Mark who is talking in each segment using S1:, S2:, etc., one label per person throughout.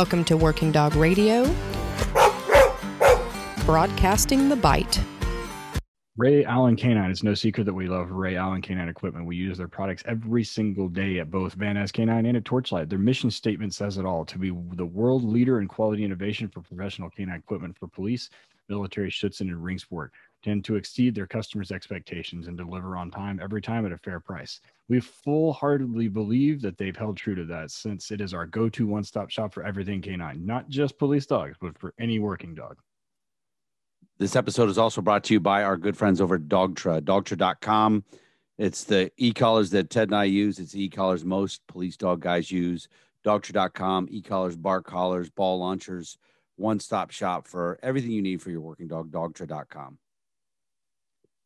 S1: Welcome to Working Dog Radio, broadcasting the bite.
S2: Ray Allen Canine. It's no secret that we love Ray Allen Canine equipment. We use their products every single day at both Van Ness Canine and at Torchlight. Their mission statement says it all to be the world leader in quality innovation for professional canine equipment for police, military, Schutzhund, and ring sport tend to exceed their customers' expectations and deliver on time every time at a fair price. We full heartedly believe that they've held true to that since it is our go to one stop shop for everything canine, not just police dogs, but for any working dog.
S3: This episode is also brought to you by our good friends over at Dogtra, dogtra.com. It's the e collars that Ted and I use. It's e collars most police dog guys use. Dogtra.com, e collars, bark collars, ball launchers, one stop shop for everything you need for your working dog. Dogtra.com.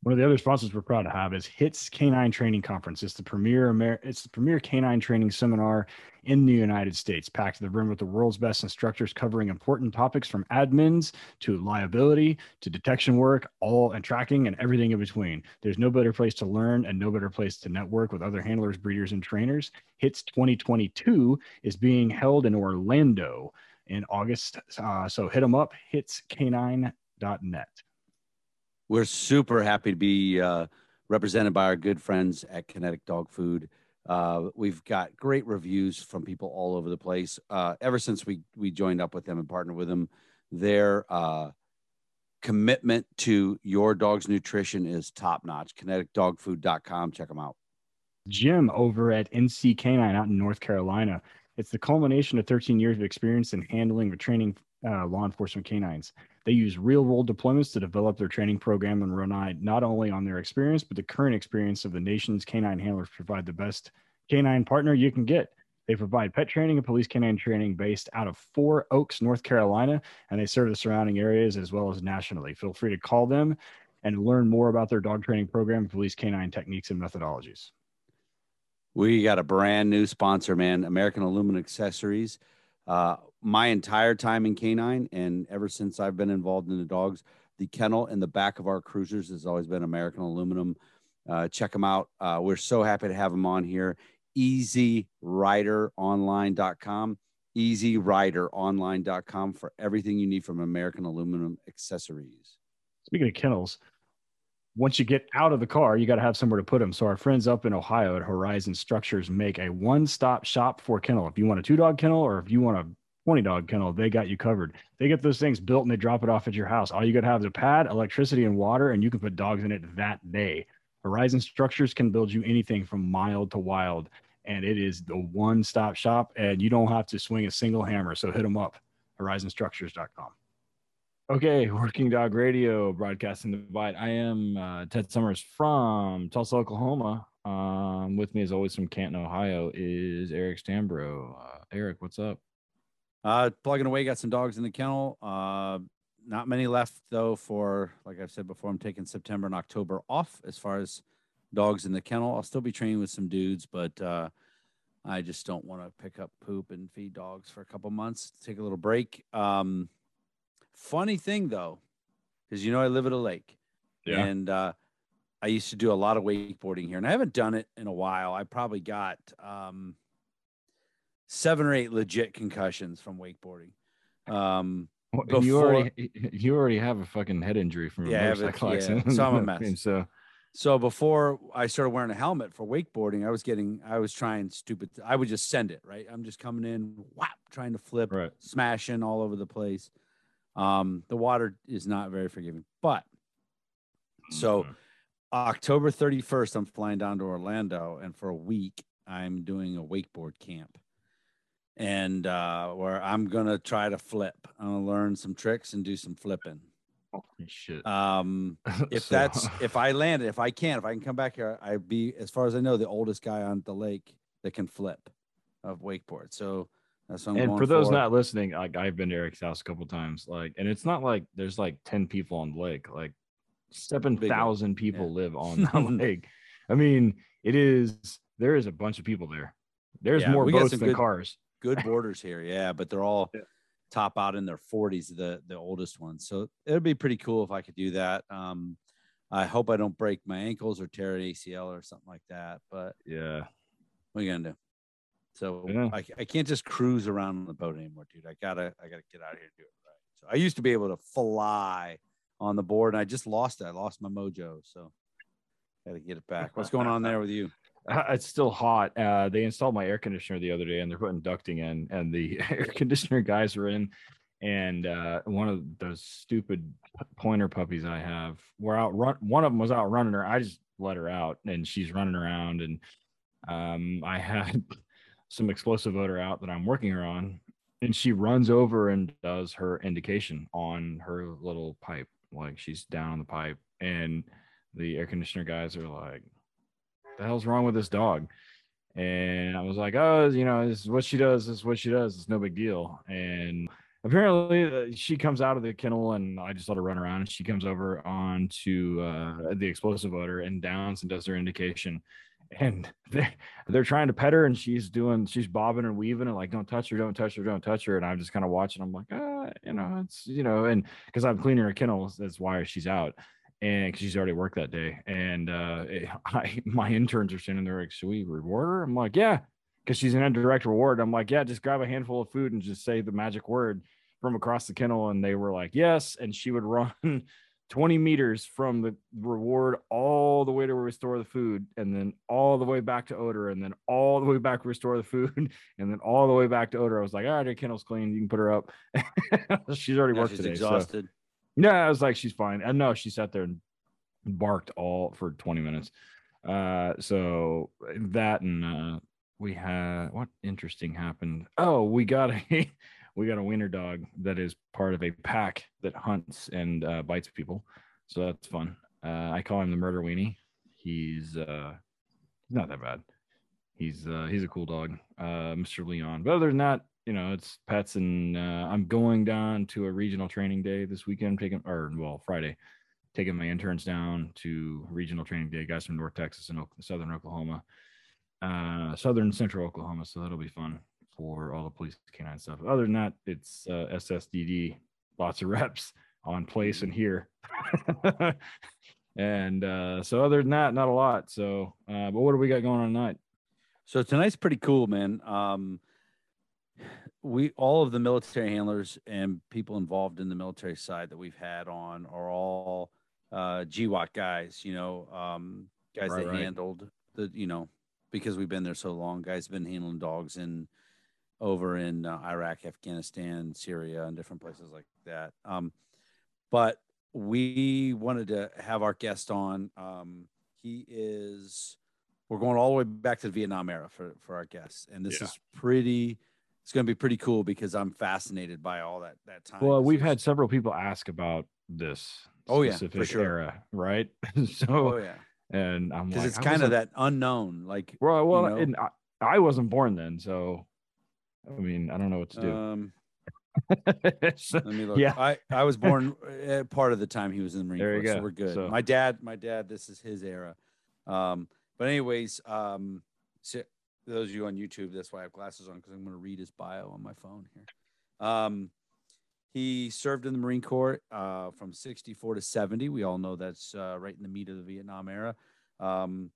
S2: One of the other sponsors we're proud to have is HITS Canine Training Conference. It's the premier Amer- it's the premier canine training seminar in the United States, packed to the brim with the world's best instructors covering important topics from admins to liability to detection work, all and tracking and everything in between. There's no better place to learn and no better place to network with other handlers, breeders, and trainers. HITS 2022 is being held in Orlando in August. Uh, so hit them up, hitscanine.net.
S3: We're super happy to be uh, represented by our good friends at Kinetic Dog Food. Uh, we've got great reviews from people all over the place. Uh, ever since we we joined up with them and partnered with them, their uh, commitment to your dog's nutrition is top notch. KineticDogFood.com. Check them out.
S2: Jim over at NC Canine out in North Carolina. It's the culmination of 13 years of experience in handling or training uh, law enforcement canines. They use real world deployments to develop their training program and rely not only on their experience, but the current experience of the nation's canine handlers provide the best canine partner you can get. They provide pet training and police canine training based out of Four Oaks, North Carolina, and they serve the surrounding areas as well as nationally. Feel free to call them and learn more about their dog training program, police canine techniques, and methodologies.
S3: We got a brand new sponsor, man American Aluminum Accessories. Uh, my entire time in canine and ever since I've been involved in the dogs, the kennel in the back of our cruisers has always been American aluminum. Uh, check them out. Uh, we're so happy to have them on here. EasyRiderOnline.com, EasyRiderOnline.com for everything you need from American aluminum accessories.
S2: Speaking of kennels, once you get out of the car, you got to have somewhere to put them. So our friends up in Ohio at Horizon Structures make a one-stop shop for kennel. If you want a two-dog kennel or if you want a 20 dog kennel, they got you covered. They get those things built and they drop it off at your house. All you got to have is a pad, electricity, and water, and you can put dogs in it that day. Horizon Structures can build you anything from mild to wild, and it is the one stop shop, and you don't have to swing a single hammer. So hit them up, horizonstructures.com. Okay, Working Dog Radio, broadcasting the bite. I am uh, Ted Summers from Tulsa, Oklahoma. Um, with me, as always, from Canton, Ohio, is Eric Stambro. Uh, Eric, what's up?
S3: Uh, plugging away, got some dogs in the kennel. Uh, not many left though. For like I've said before, I'm taking September and October off as far as dogs in the kennel. I'll still be training with some dudes, but uh, I just don't want to pick up poop and feed dogs for a couple months. Take a little break. Um, funny thing though, because you know I live at a lake,
S2: Yeah.
S3: and uh, I used to do a lot of wakeboarding here, and I haven't done it in a while. I probably got um, seven or eight legit concussions from wakeboarding. Um,
S2: Well, you already you already have a fucking head injury from a
S3: Yeah, I have a-
S2: motorcycle
S3: yeah,
S2: accident.
S3: so I'm a mess.
S2: so
S3: so before I started wearing a helmet for wakeboarding, I was getting, I was trying stupid. I would just send it right. I'm just coming in, whap, trying to flip,
S2: right.
S3: smashing all over the place. Um, the water is not very forgiving, but so
S2: Mhm.
S3: October 31st, I'm flying down to Orlando, and for a week, I'm doing a wakeboard camp. And uh, where I'm gonna try to flip. I'm gonna learn some tricks and do some flipping.
S2: Holy shit.
S3: Um, if
S2: So-
S3: that's if I land it, if I can, if I can come back here, I'd be, as far as I know, the oldest guy on the lake that can flip of wakeboard. So that's what I'm
S2: and for those not listening, like I've been to Eric's house a couple times, like, and it's not like there's like ten people on the lake, like seven
S3: Big
S2: people
S3: yeah.
S2: live on the lake. I mean, it is there is a bunch of people there. There's
S3: Yeah,
S2: more boats than
S3: good-
S2: cars.
S3: Good borders here, yeah, but they're all
S2: Yeah.
S3: top out in their 40s, the the oldest ones. So it'd be pretty cool if I could do that. Um, I hope I don't break my ankles or tear an ACL or something like that. But
S2: Yeah.
S3: what are you gonna do? So
S2: Yeah.
S3: I, I can't just cruise around on the boat anymore, dude. I gotta I gotta get out of here and do it right. So I used to be able to fly on the board, and I just lost it. I lost my mojo, so gotta get it back. What's going on there with you?
S2: It's still hot. Uh, they installed my air conditioner the other day, and they're putting ducting in, and the air conditioner guys were in, and uh, one of those stupid pointer puppies I have were out run. One of them was out running her. I just let her out, and she's running around, and um, I had some explosive odor out that I'm working her on, and she runs over and does her indication on her little pipe, like she's down on the pipe, and the air conditioner guys are like the hell's wrong with this dog? And I was like, oh, you know, this is what she does. This is what she does. It's no big deal. And apparently, uh, she comes out of the kennel, and I just let her run around. And she comes over onto uh, the explosive odor and downs and does her indication. And they're, they're trying to pet her, and she's doing, she's bobbing and weaving, and like, don't touch her, don't touch her, don't touch her. And I'm just kind of watching. I'm like, ah, you know, it's, you know, and because I'm cleaning her kennel, that's why she's out and 'cause she's already worked that day. And uh, it- I, my interns are standing there like, should we reward her? I'm like, yeah, because she's an indirect reward. I'm like, yeah, just grab a handful of food and just say the magic word from across the kennel. And they were like, yes. And she would run 20 meters from the reward all the way to restore the food, and then all the way back to odor, and then all the way back to restore the food, and then all the way back to odor. I was like, all right, her kennel's clean. You can put her up. she's already
S3: Now
S2: worked
S3: she's
S2: today. so- yeah, I was like, she's fine. And no, she sat there and barked all for 20 minutes. Uh, so that and uh, we had what interesting happened. Oh, we got a we got a wiener dog that is part of a pack that hunts and uh, bites people. So that's fun. Uh, I call him the murder weenie. He's uh, not that bad. He's uh, he's a cool dog, uh, Mr. Leon. But other than that, you know, it's pets, and uh, I'm going down to a regional training day this weekend. Taking or well, Friday, taking my interns down to regional training day. Guys from North Texas and Southern Oklahoma, uh, Southern Central Oklahoma. So that'll be fun for all the police canine stuff. Other than that, it's uh, SSDD, lots of reps on place and here. and uh, so other than that, not a lot. So, uh, but what do we got going on tonight?
S3: So tonight's pretty cool, man. Um, we all of the military handlers and people involved in the military side that we've had on are all uh, GWOT guys. You know, um, guys
S2: Right,
S3: that
S2: right.
S3: handled the, you know, because we've been there so long. Guys have been handling dogs in over in uh, Iraq, Afghanistan, Syria, and different places like that. Um, but we wanted to have our guest on. Um, he is we're going all the way back to the Vietnam era for for our guests, and this
S2: Yeah.
S3: is pretty. It's going to be pretty cool because I'm fascinated by all that that time.
S2: Well, we've had several people ask about this
S3: Oh, yeah, for sure.
S2: era, right? so,
S3: oh yeah,
S2: and I'm
S3: because
S2: like,
S3: it's kind of that unknown. Like,
S2: Well, well,
S3: know?
S2: and I, I wasn't born then, so I mean, I don't know what to do.
S3: um,
S2: So-
S3: let me look.
S2: Yeah.
S3: I I was born uh, part of the time he was in the Marine
S2: There you
S3: Corps, so we're good.
S2: So-
S3: My dad, my dad, this is his era. Um, but anyways, um, so those of you on YouTube, that's why I have glasses on because I'm going to read his bio on my phone here. Um, he served in the Marine Corps uh, from 64 to 70. We all know that's uh, right in the meat of the Vietnam era. Um,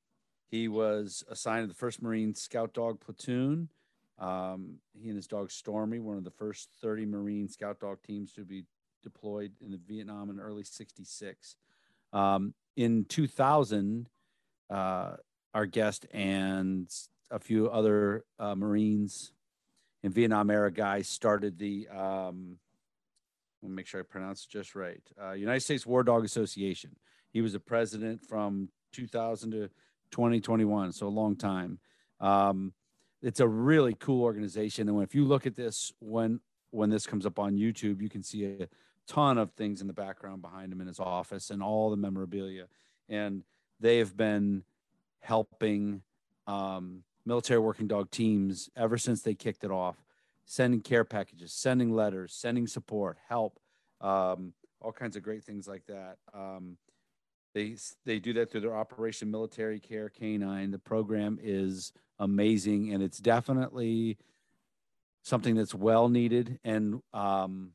S3: he was assigned to the 1st Marine Scout Dog Platoon. Um, he and his dog Stormy, one of the first 30 Marine Scout Dog teams to be deployed in the Vietnam in early 66. Um, in 2000, uh, our guest and a few other uh, Marines and Vietnam era guys started the, um, let me make sure I pronounce it just right, uh, United States War Dog Association. He was a president from 2000 to 2021, so a long time. Um, it's a really cool organization, and when, if you look at this when when this comes up on YouTube, you can see a ton of things in the background behind him in his office and all the memorabilia. And they have been helping um, military working dog teams ever since they kicked it off, sending care packages, sending letters, sending support, help, um, all kinds of great things like that. Um, they they do that through their Operation Military Care Canine. The program is amazing, and it's definitely something that's well needed. And um,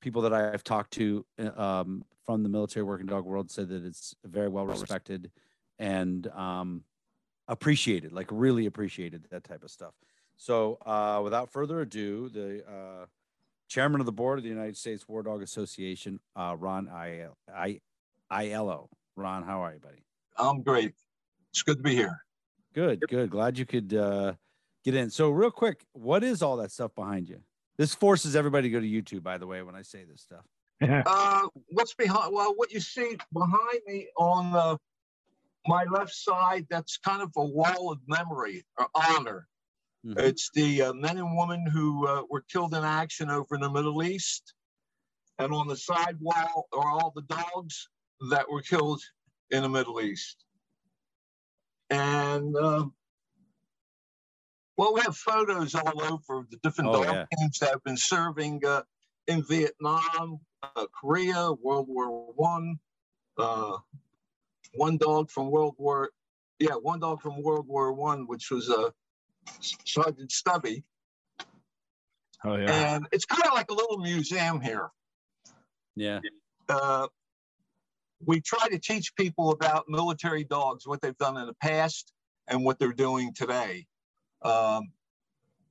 S3: people that I've talked to uh, um, from the military working dog world said that it's very well respected and um, appreciated, like really appreciated that type of stuff. So, uh, without further ado, the uh, chairman of the board of the United States War Dog Association, uh, Ron I- I- Aiello. Ron, how are you, buddy?
S4: I'm great. It's good to be here.
S3: Good, good. Glad you could uh, get in. So, real quick, what is all that stuff behind you? This forces everybody to go to YouTube, by the way, when I say this stuff.
S4: Uh, what's behind? Well, what you see behind me on uh, my left side, that's kind of a wall of memory or honor.
S3: Mhm.
S4: It's the uh, men and women who uh, were killed in action over in the Middle East. And on the side wall are all the dogs that were killed in the Middle East. And uh, well, we have photos all over of the different
S3: Oh,
S4: dog
S3: yeah.
S4: teams that have been serving uh, in Vietnam, uh, Korea, World War One. One dog from World War, yeah, one dog from World War One, which was uh, Sergeant Stubby,
S2: Oh yeah.
S4: and it's kind of like a little museum here.
S3: Yeah.
S4: uh, we try to teach people about military dogs, what they've done in the past and what they're doing today. Um,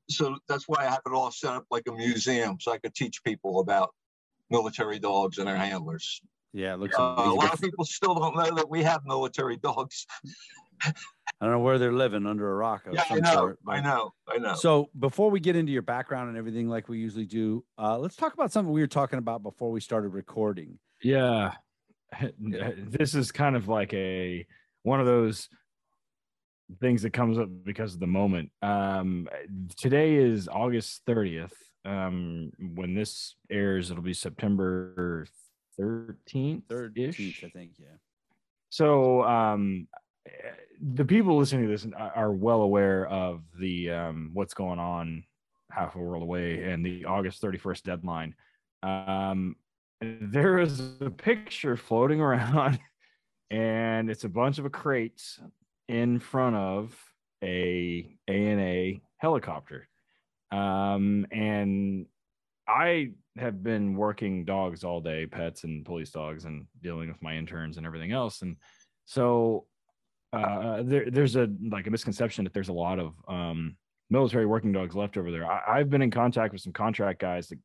S4: so that's why I have it all set up like a museum, so I could teach people about military dogs and their handlers.
S3: Yeah, it looks
S4: Uh, a lot of people still don't know that we have military dogs.
S3: I don't know where they're living under a rock of
S4: Yeah, I know,
S3: sort.
S4: I know, I know.
S3: So before we get into your background and everything like we usually do, uh, let's talk about something we were talking about before we started recording.
S2: Yeah. This is kind of like a one of those things that comes up because of the moment. Um today is August 30th. Um when this airs it'll be September 13th
S3: Third,
S2: ish.
S3: I think. Yeah.
S2: So um the people listening to this are- are well aware of the um what's going on half a world away and the August 31st deadline. Um there is a picture floating around and it's a bunch of crates in front of a ANA helicopter. Um and I have been working dogs all day, pets and police dogs, and dealing with my interns and everything else. And so uh, there, there's a like a misconception that there's a lot of um, military working dogs left over there. I, I've been in contact with some contract guys that,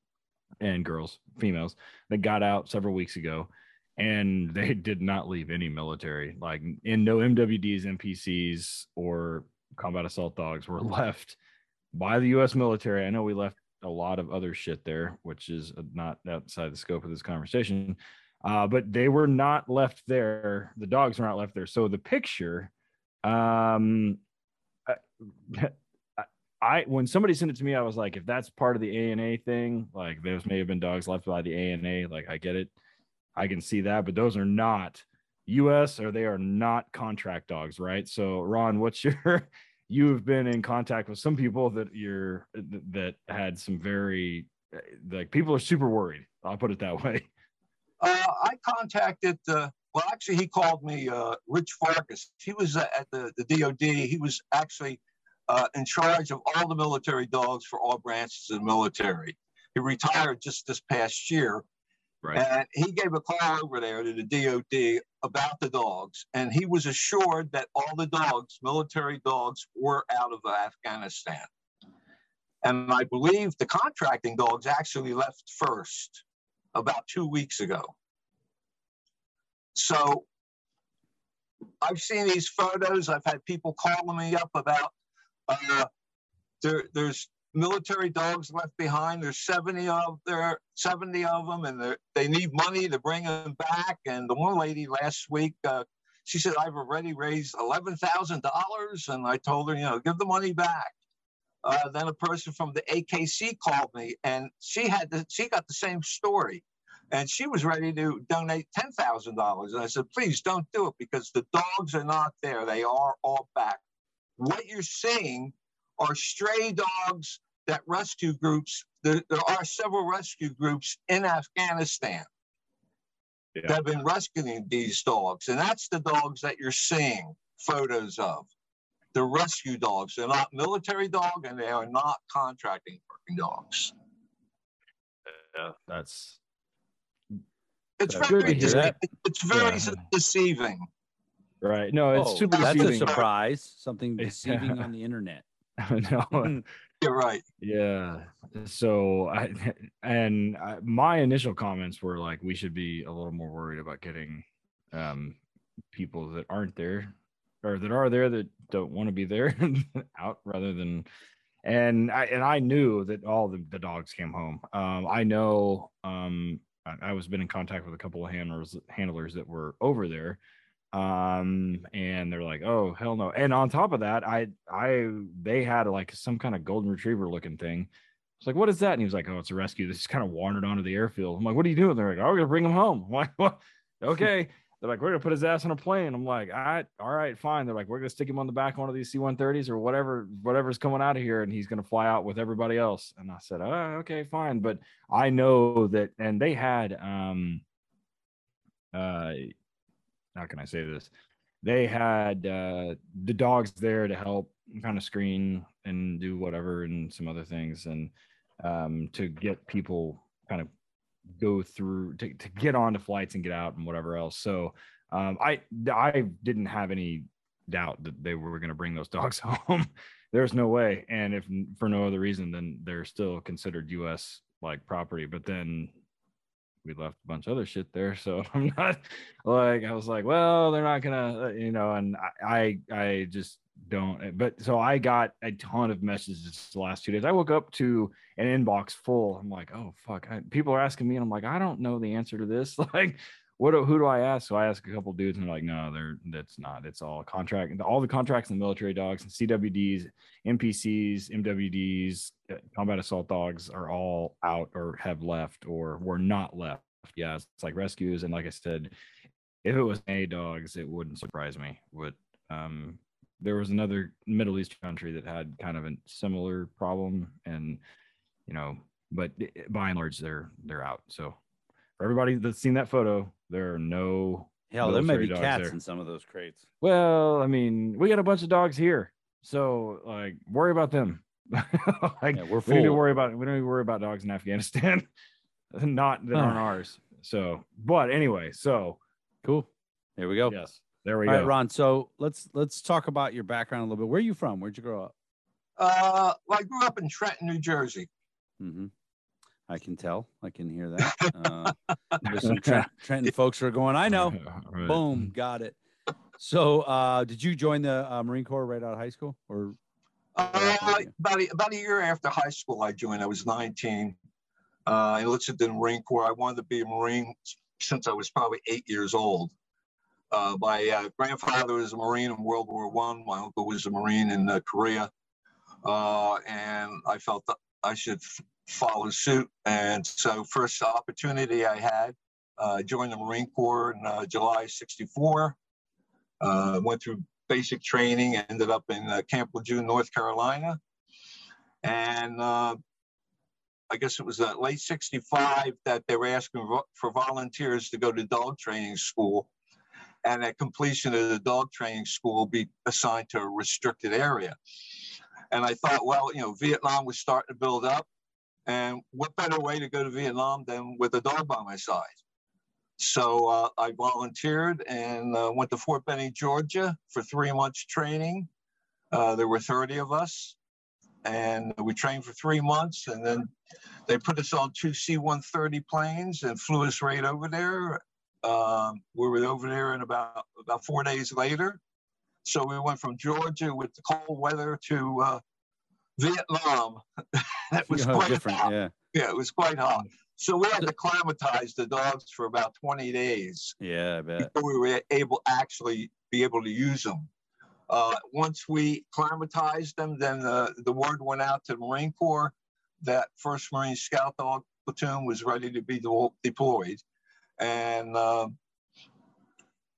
S2: and girls, females, that got out several weeks ago, and they did not leave any military. Like in no MWDs, MPCs, or combat assault dogs were left by the U.S. military. I know we left a lot of other shit there, which is not outside the scope of this conversation. Uh, but they were not left there. The dogs were not left there. So the picture, um, I, I when somebody sent it to me, I was like, if that's part of the ANA thing, like those may have been dogs left by the ANA. Like I get it, I can see that, but those are not U.S. or they are not contract dogs, right? So Ron, what's your you've been in contact with some people that you're that had some very like people are super worried. I'll put it that way.
S4: Uh, I contacted, uh, well, actually, he called me uh, Rich Farkas. He was uh, at the, the DOD. He was actually uh, in charge of all the military dogs for all branches of the military. He retired just this past year. And he gave a call over there to the DOD about the dogs. And he was assured that all the dogs, military dogs, were out of Afghanistan. And I believe the contracting dogs actually left first about two weeks ago. So I've seen these photos. I've had people calling me up about uh, there, there's military dogs left behind. There's 70 of there, 70 of them, and they need money to bring them back. And the one lady last week, uh, she said, "I've already raised eleven thousand dollars," and I told her, you know, give the money back. Uh, then a person from the AKC called me, and she had the, she got the same story, and she was ready to donate ten thousand dollars. And I said, please don't do it because the dogs are not there; they are all back. What you're seeing are stray dogs that rescue groups. There, there are several rescue groups in Afghanistan
S2: Yeah.
S4: that have been rescuing these dogs, and that's the dogs that you're seeing photos of the rescue dogs. They're not military dog and they are not contracting working dogs.
S2: Yeah, that's
S4: It's
S3: Good
S4: very
S2: to hear
S3: that.
S4: it's very
S2: Yeah.
S4: deceiving.
S2: right. No, it's
S3: Oh,
S2: super
S3: that's a surprise. Something deceiving on the internet.
S2: no,
S4: You're right.
S2: Yeah. So I and I, my initial comments were like we should be a little more worried about getting um people that aren't there or that are there that don't want to be there out rather than and I and I knew that all the, the dogs came home. Um I know um I, I was been in contact with a couple of handlers handlers that were over there um and they're like oh hell no. And on top of that i i they had like some kind of golden retriever looking thing. It's like what is that? And he was like oh it's a rescue. This just kind of wandered onto the airfield. I'm like what are you doing? They're like oh we're gonna bring him home. I'm like what? Okay. They're like we're gonna put his ass on a plane. I'm like all right all right fine. They're like we're gonna stick him on the back of one of these c-130s or whatever whatever's coming out of here and he's gonna fly out with everybody else. And i said oh okay fine. But i know that and they had um uh how can I say this? They had uh, the dogs there to help kind of screen and do whatever and some other things and um, to get people kind of go through to, to get onto flights and get out and whatever else. So um, I I didn't have any doubt that they were going to bring those dogs home. There's no way, and if for no other reason, then they're still considered U.S. like property. But then we left a bunch of other shit there. So I'm not like I was like, well, they're not gonna, uh, you know, and I I, just don't. Eh, but so I got a ton of messages the last two days. I woke up to an inbox full. I'm like, oh fuck. I, people are asking me, and I'm like, I don't know the answer to this. Like, what who do I ask? So I ask a couple dudes, and they're like, no, they're that's not. It's all contract. All the contracts in the military dogs and CWDs, MPCs, MWDs, uh, combat assault dogs are all out or have left or were not left. Yeah, it's, it's like rescues, and like I said, if it was A dogs, it wouldn't surprise me. But um, there was another Middle East country that had kind of a similar problem, and you know, but eh, by and large, they're they're out. So for everybody that's seen that photo, there are no
S3: hell. There may be cats there. in some of those crates.
S2: Well, I mean, we got a bunch of dogs here, so like, worry about them. like, yeah, we're full. we need to worry about we don't need to worry about dogs in Afghanistan, not that aren't ours. So, but anyway, so
S3: cool. There we go.
S2: Yes, there we
S3: All
S2: go.
S3: Right, Ron. So let's let's talk about your background a little bit. Where are you from? Where'd you grow up?
S4: Uh, well, I grew up in Trenton, New Jersey.
S3: Mm-hmm. I can tell. I can hear that. Uh, there's some Trent, Trenton folks who are going. I know. Right. Boom, got it. So, uh, did you join the uh, Marine Corps right out of high school, or?
S4: Uh, about a, about a year after high school, I joined. I was 19. Uh, I enlisted in the Marine Corps. I wanted to be a Marine since I was probably eight years old. Uh, my uh, grandfather was a Marine in World War One. My uncle was a Marine in uh, Korea, uh, and I felt that I should follow suit. And so, first opportunity I had, uh, joined the Marine Corps in uh, July '64. Uh, went through basic training, ended up in uh, Camp Lejeune, North Carolina, and uh, I guess it was uh, late '65 that they were asking for volunteers to go to dog training school. And at completion of the dog training school, be assigned to a restricted area. And I thought, well, you know, Vietnam was starting to build up. And what better way to go to Vietnam than with a dog by my side? So uh, I volunteered and uh, went to Fort Benning, Georgia for three months training. Uh, there were 30 of us, and we trained for three months. And then they put us on two C 130 planes and flew us right over there. Um, we were over there in about, about four days later. So we went from Georgia with the cold weather to uh, Vietnam. that was oh, quite different. Hot. Yeah. Yeah, it was quite hot. So we had to climatize the dogs for about 20 days.
S3: Yeah, I bet.
S4: Before we were able actually be able to use them. Uh, once we climatized them, then the, the word went out to the Marine Corps that 1st Marine Scout Dog Platoon was ready to be de- deployed. And uh,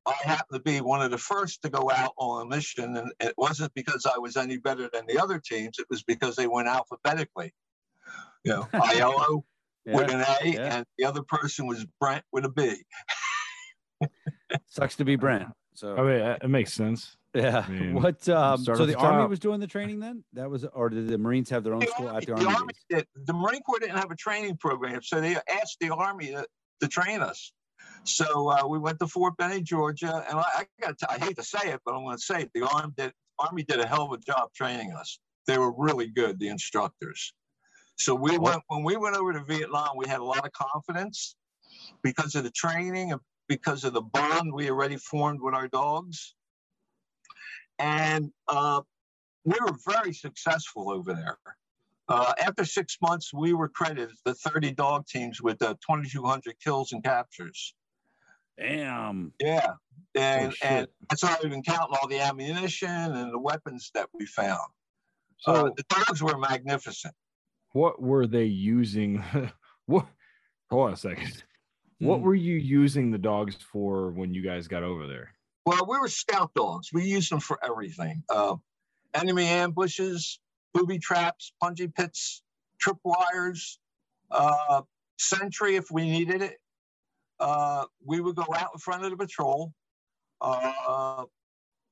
S4: I happened to be one of the first to go out on a mission, and it wasn't because I was any better than the other teams. It was because they went alphabetically. You know, Aiello yeah, with an A, yeah. and the other person was Brent with a B.
S3: Sucks to be Brent. So
S2: I mean, it makes sense.
S3: Yeah. I mean, what? Um, so the, Army was doing the training then? That was, or did the Marines have their own the school Army, at the Army? The, Army
S4: did, the Marine Corps didn't have a training program, so they asked the Army to, to train us. So uh, we went to Fort Benning, Georgia, and I, I got I hate to say it, but I'm going to say it. The Army did Army did a hell of a job training us. they were really good, the instructors. So we went when we went over to Vietnam, we had a lot of confidence because of the training and because of the bond we already formed with our dogs. And uh, we were very successful over there. Uh, after six months, we were credited the 30 dog teams with uh, 2,200 kills and captures.
S3: Damn.
S4: Yeah, and
S2: Oh,
S4: and that's not even counting all the ammunition and the weapons that we found.
S2: So
S4: uh, the dogs were magnificent.
S2: what were they using? what? Hold on a second. What
S3: Hmm.
S2: were you using the dogs for when you guys got over there?
S4: Well, we were scout dogs. We used them for everything. Uh, enemy ambushes, booby traps, punji pits, tripwires, uh, sentry if we needed it. Uh, we would go out in front of the patrol. Uh,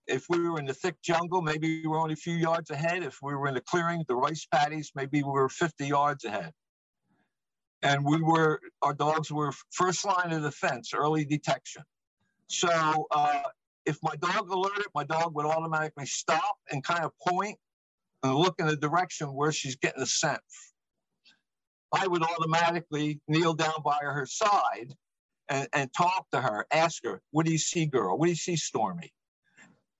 S4: if we were in the thick jungle, maybe we were only a few yards ahead. If we were in the clearing, the rice paddies, maybe we were 50 yards ahead. And we were, our dogs were first line of defense, early detection. So uh, if my dog alerted, my dog would automatically stop and kind of point and look in the direction where she's getting the scent. I would automatically kneel down by her side and, and talk to her, ask her, What do you see, girl? What do you see, Stormy?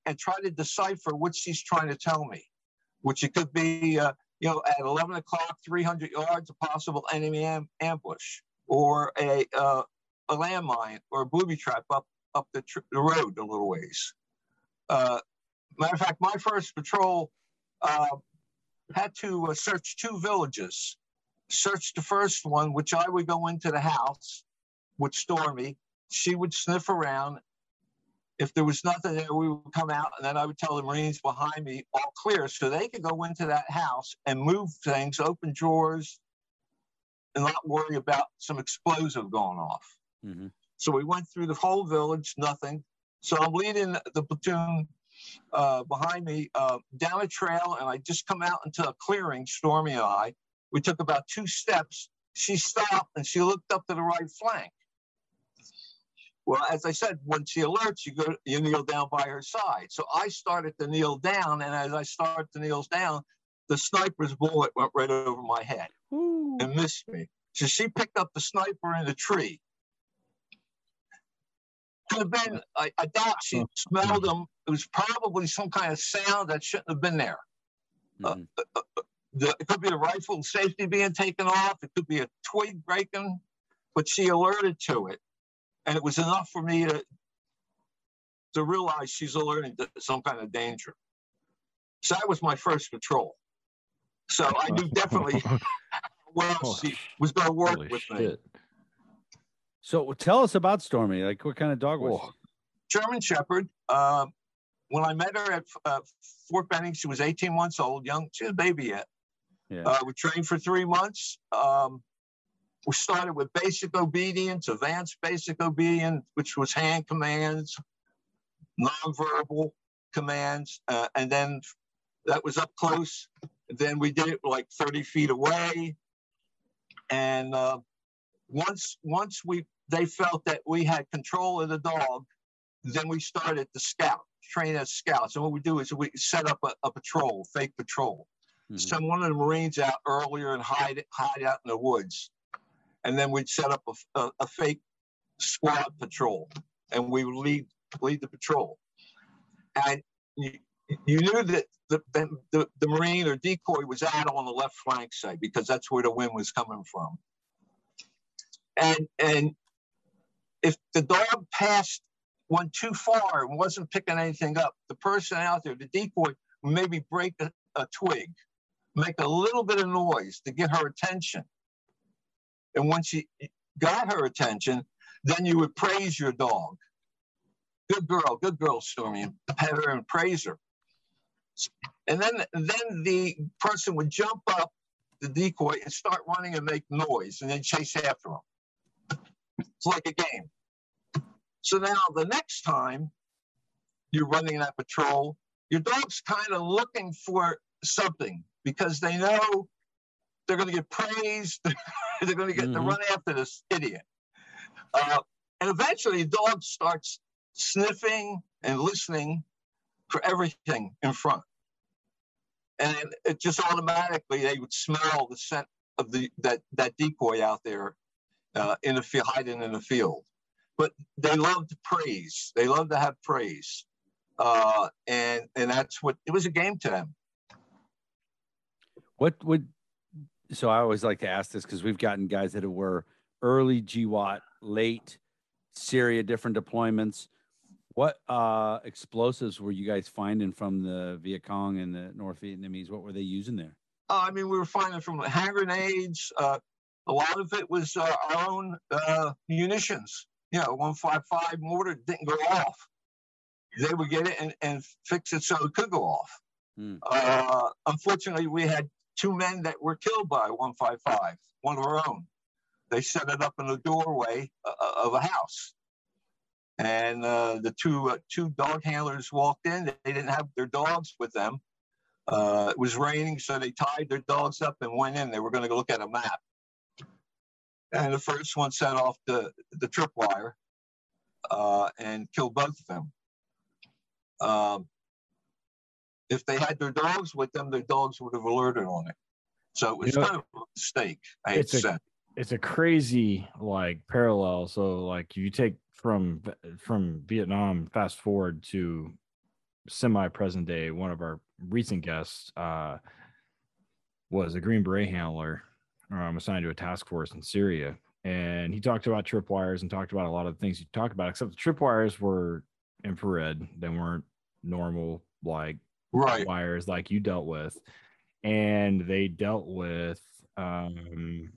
S4: And try to decipher what she's trying to tell me, which it could be, uh, you know, at 11 o'clock, 300 yards, a possible enemy am- ambush or a, uh, a landmine or a booby trap up up the, tr- the road a little ways. Uh, matter of fact, my first patrol uh, had to uh, search two villages. Search the first one, which I would go into the house with Stormy. She would sniff around. If there was nothing there, we would come out, and then I would tell the Marines behind me, all clear, so they could go into that house and move things, open drawers, and not worry about some explosive going off.
S3: Mhm.
S4: So we went through the whole village, nothing. So I'm leading the platoon uh, behind me uh, down a trail, and I just come out into a clearing, Stormy and I. We took about two steps. She stopped and she looked up to the right flank. Well, as I said, when she alerts, you go, you kneel down by her side. So I started to kneel down, and as I started to kneel down, the sniper's bullet went right over my head and missed me. So she picked up the sniper in the tree. Could have been, I, I doubt she smelled them. It was probably some kind of sound that shouldn't have been there.
S3: Mhm.
S4: The, it could be a rifle safety being taken off. It could be a twig breaking, but she alerted to it. And it was enough for me to, to realize she's alerting to some kind of danger. So that was my first patrol. So I knew definitely well
S2: Oh,
S4: she was going to work
S2: Holy
S4: with me.
S3: So tell us about Stormy. Like, what kind of dog was
S2: Oh.
S4: German Shepherd. Uh, when I met her at uh, Fort Benning, she was 18 months old, young. She was a baby yet.
S3: she? Yeah.
S4: Uh, we trained for three months. Um, we started with basic obedience, advanced basic obedience, which was hand commands, nonverbal commands, uh, and then that was up close. Then we did it like 30 feet away, and uh, once once we they felt that we had control of the dog, then we started to scout, train as scouts. And what we do is we set up a, a patrol, fake patrol
S3: Mhm.
S4: send one of the Marines out earlier and hide hide out in the woods, and then we'd set up a, a, a fake squad patrol, and we would lead lead the patrol. And you, you knew that the, the the Marine or decoy was out on the left flank side because that's where the wind was coming from. And and if the dog passed went too far and wasn't picking anything up, the person out there, the decoy, maybe break a, a twig make a little bit of noise to get her attention. And once you got her attention, then you would praise your dog. Good girl, good girl, Stormy, pet her and praise her. And then, then the person would jump up the decoy and start running and make noise and then chase after him. It's like a game. So now the next time you're running that patrol, your dog's kind of looking for something because they know they're going to get praised. they're going to get to
S3: Mhm.
S4: run after this idiot. Uh, and eventually, the dog starts sniffing and listening for everything in front. and it just automatically they would smell the scent of the that that decoy out there uh, in the field, hiding in the field. But they loved praise. They loved to have praise, uh, and and that's what it was a game to them.
S3: What would so I always like to ask this because we've gotten guys that were early GWOT, late Syria, different deployments. What uh, explosives were you guys finding from the Viet Cong and the North Vietnamese? What were they using there?
S4: Uh, I mean, we were finding from hand grenades. Uh, a lot of it was uh, our own uh, munitions. You know, 155 mortar didn't go off. They would get it and, and fix it so it could go off. Uh, unfortunately, we had two men that were killed by 155, one of our own. They set it up in the doorway uh, of a house. And uh, the two uh, two dog handlers walked in. They didn't have their dogs with them. Uh, it was raining, so they tied their dogs up and went in. They were going to go look at a map. And the first one set off the, the tripwire uh, and killed both of them. Um, if they had their dogs with them, their dogs would have alerted on it. So it was you know, kind of a mistake. I it's
S2: a, it's a crazy like parallel. So like you take from from Vietnam, fast forward to semi present day. One of our recent guests uh, was a Green Beret handler um, assigned to a task force in Syria, and he talked about tripwires and talked about a lot of the things you talk about. Except the tripwires were infrared; they weren't normal like
S4: right.
S2: wires like you dealt with, and they dealt with um,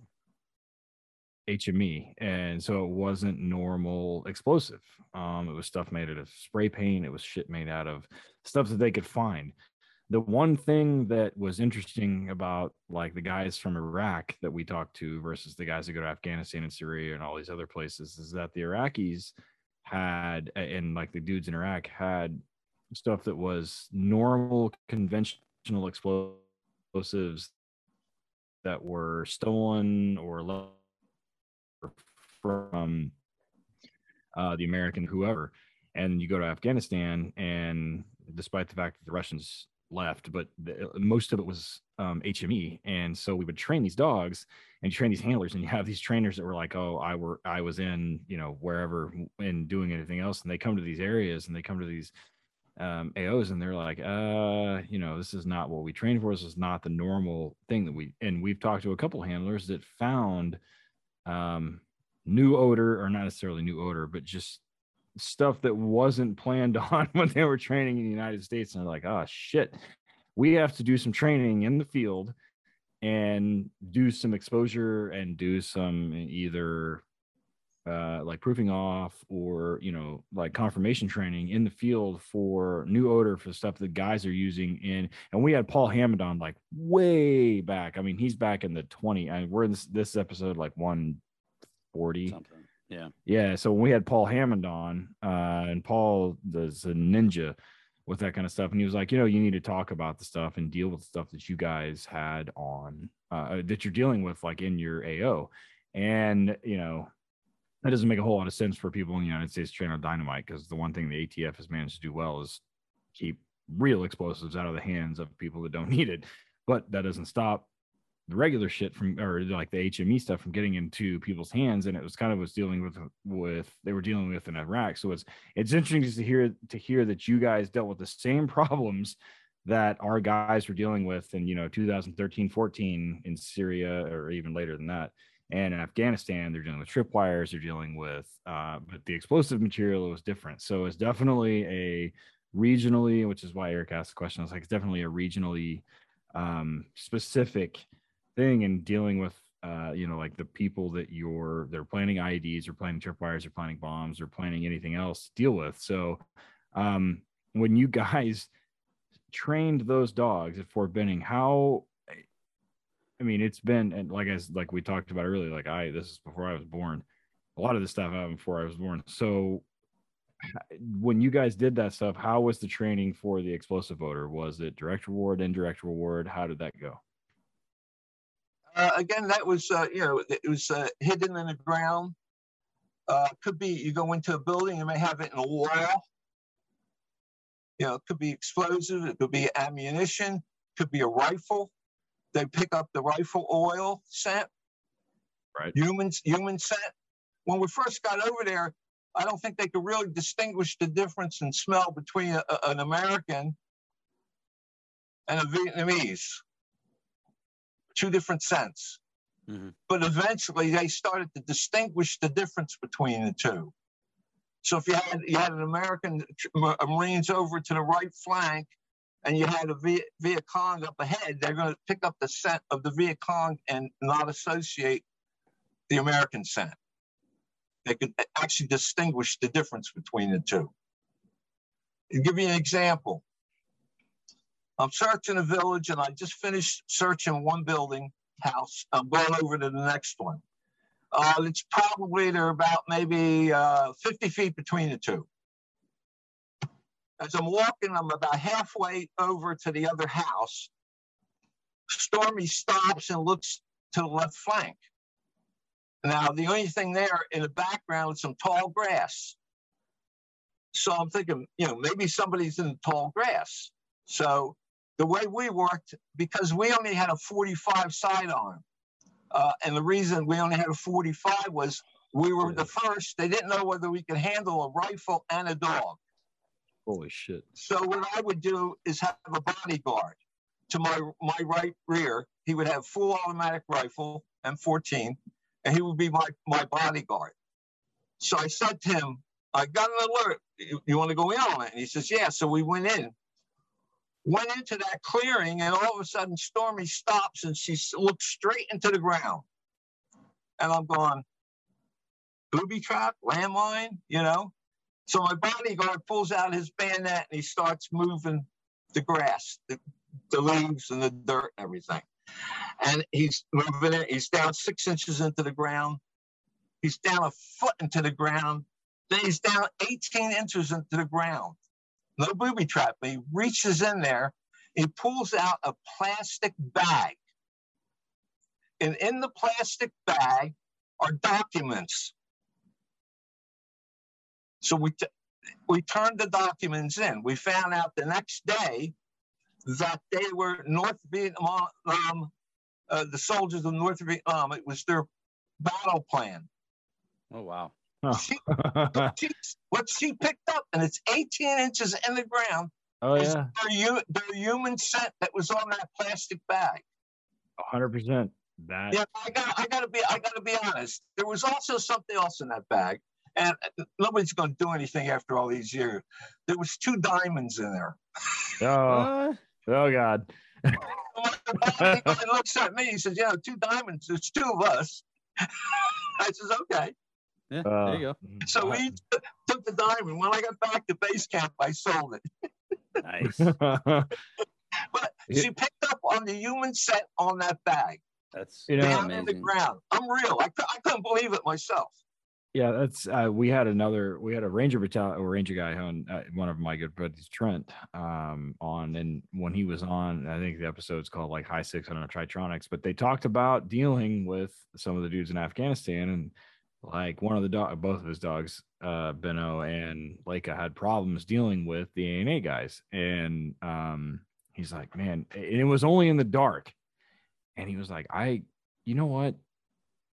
S2: HME, and so it wasn't normal explosive. Um, it was stuff made out of spray paint. It was shit made out of stuff that they could find. The one thing that was interesting about like the guys from Iraq that we talked to versus the guys that go to Afghanistan and Syria and all these other places is that the Iraqis had and like the dudes in Iraq had stuff that was normal conventional explosives that were stolen or from uh, the American whoever. And you go to Afghanistan, and despite the fact that the Russians left, but the, most of it was um, HME. And so we would train these dogs and train these handlers, and you have these trainers that were like, "Oh, I were I was in you know wherever and doing anything else," and they come to these areas and they come to these um, AOs and they're like, uh, you know, this is not what we trained for. This is not the normal thing that we, and we've talked to a couple handlers that found um, new odor or not necessarily new odor, but just stuff that wasn't planned on when they were training in the United States. And they're like, oh shit, we have to do some training in the field and do some exposure and do some either uh, like proofing off or you know like confirmation training in the field for new odor for stuff that guys are using in and we had paul hammond on like way back. I mean he's back in the 20 and we're in this, this episode like 140 Something.
S3: yeah.
S2: Yeah so we had paul hammond on uh and paul is a ninja with that kind of stuff and he was like you know you need to talk about the stuff and deal with the stuff that you guys had on uh that you're dealing with like in your ao and you know that doesn't make a whole lot of sense for people in the United States trained on dynamite because the one thing the ATF has managed to do well is keep real explosives out of the hands of people that don't need it. But that doesn't stop the regular shit from or like the HME stuff from getting into people's hands. And it was kind of was dealing with with they were dealing with in Iraq. So it's it's interesting to hear to hear that you guys dealt with the same problems that our guys were dealing with in you know 2013 14 in Syria or even later than that and in Afghanistan, they're dealing with tripwires, they're dealing with, uh, but the explosive material was different. So it's definitely a regionally, which is why Eric asked the question. I was like, it's definitely a regionally um, specific thing in dealing with, uh, you know, like the people that you're, they're planning IEDs or planning tripwires or planning bombs or planning anything else to deal with. So um, when you guys trained those dogs at Fort Benning, how I mean, it's been and like as like we talked about earlier, like I this is before I was born. A lot of this stuff happened before I was born. So when you guys did that stuff, how was the training for the explosive odor? Was it direct reward, indirect reward? How did that go?
S4: Uh, again, that was uh, you know it was uh, hidden in the ground. Uh, could be you go into a building, you may have it in a wall. You know, it could be explosive, it could be ammunition, could be a rifle. They pick up the rifle oil scent.
S2: Right.
S4: Humans, human scent. When we first got over there, I don't think they could really distinguish the difference in smell between a, an American and a Vietnamese. Two different scents.
S3: Mhm.
S4: But eventually they started to distinguish the difference between the two. So if you had you had an American tr- Marines over to the right flank, and you had a Viet, Cong up ahead, they're going to pick up the scent of the Viet Cong and not associate the American scent. They could actually distinguish the difference between the two. I'll give you an example. I'm searching a village, and I just finished searching one building house. I'm going over to the next one. Uh, it's probably they're about maybe uh, 50 feet between the two. As I'm walking, I'm about halfway over to the other house. Stormy stops and looks to the left flank. Now, the only thing there in the background is some tall grass. So I'm thinking, you know, maybe somebody's in the tall grass. So the way we worked, because we only had a 45 sidearm, uh, and the reason we only had a 45 was we were the first. They didn't know whether we could handle a rifle and a dog.
S2: Holy shit.
S4: So what I would do is have a bodyguard to my my right rear. He would have full automatic rifle M14, and he would be my my bodyguard. So I said to him, "I got an alert. You, you want to go in on it?" And he says, "Yeah." So we went in, went into that clearing, and all of a sudden Stormy stops and she looks straight into the ground, and I'm going, "Booby trap, landmine," you know. So my bodyguard pulls out his bayonet and he starts moving the grass, the, the leaves and the dirt and everything. And he's moving it. He's down six inches into the ground. He's down a foot into the ground. Then he's down 18 inches into the ground. No booby trap. He reaches in there. He pulls out a plastic bag. And in the plastic bag are documents so we, t- we turned the documents in. We found out the next day that they were North Vietnam, um, uh, the soldiers of North Vietnam. It was their battle plan.
S3: Oh wow.
S4: She, she, what she picked up, and it's 18 inches in the ground,
S2: oh
S4: is
S2: yeah.
S4: their, their human scent that was on that plastic bag.
S2: hundred percent. That
S4: Yeah, I got, I got to be, I got to be honest. There was also something else in that bag, and uh, nobody's going to do anything after all these years. There was two diamonds in there.
S2: oh,
S3: Uh,
S2: oh god.
S4: The bodyguard looks at me. He says, "Yeah, two diamonds. There's two of us." I says, "Okay."
S3: yeah,
S2: Uh,
S3: there you go.
S4: So we t- took the diamond. When I got back to base camp, I sold it.
S3: Nice.
S4: But she picked up on the human scent on that bag
S3: That's
S2: You know-
S4: down in the ground. I'm real. I, I couldn't believe it myself.
S2: Yeah, that's uh, we had another we had a ranger battalion or ranger guy on uh, one of my good buddies Trent um on and when he was on I think the episode's called like high six on a Tri-Tronics but they talked about dealing with some of the dudes in Afghanistan and like one of the dog both of his dogs uh Benno and Leica had problems dealing with the ANA guys and um he's like man and it was only in the dark and he was like I you know what?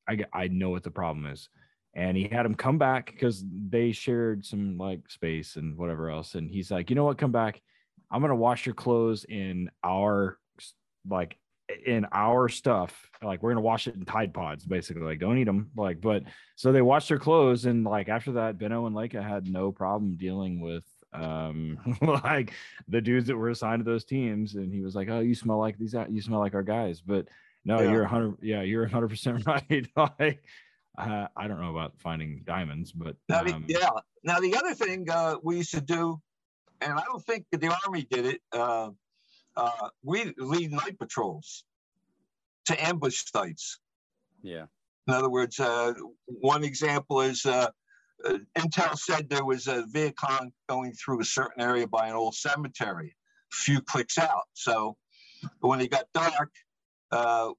S2: I I know what the problem is and he had him come back because they shared some like space and whatever else and he's like you know what? Come back. I'm gonna wash your clothes in our like in our stuff. Like we're gonna wash it in tide pods basically. Like don't eat them like but so they washed their clothes and like after that benno and leica had no problem dealing with um like the dudes that were assigned to those teams and he was like oh you smell like these you smell like our guys. But no
S4: Yeah.
S2: you're 100 yeah you're 100% right. Like uh, I don't know about finding diamonds, but
S4: Now, the,
S2: um,
S4: yeah. Now the other thing uh, we used to do, and I don't think the army did it. Uh, uh, we lead night patrols to ambush sites.
S3: Yeah.
S4: In other words, uh, one example is uh, uh, Intel said there was a Viet Cong going through a certain area by an old cemetery, a few clicks out. So when it got dark, uh,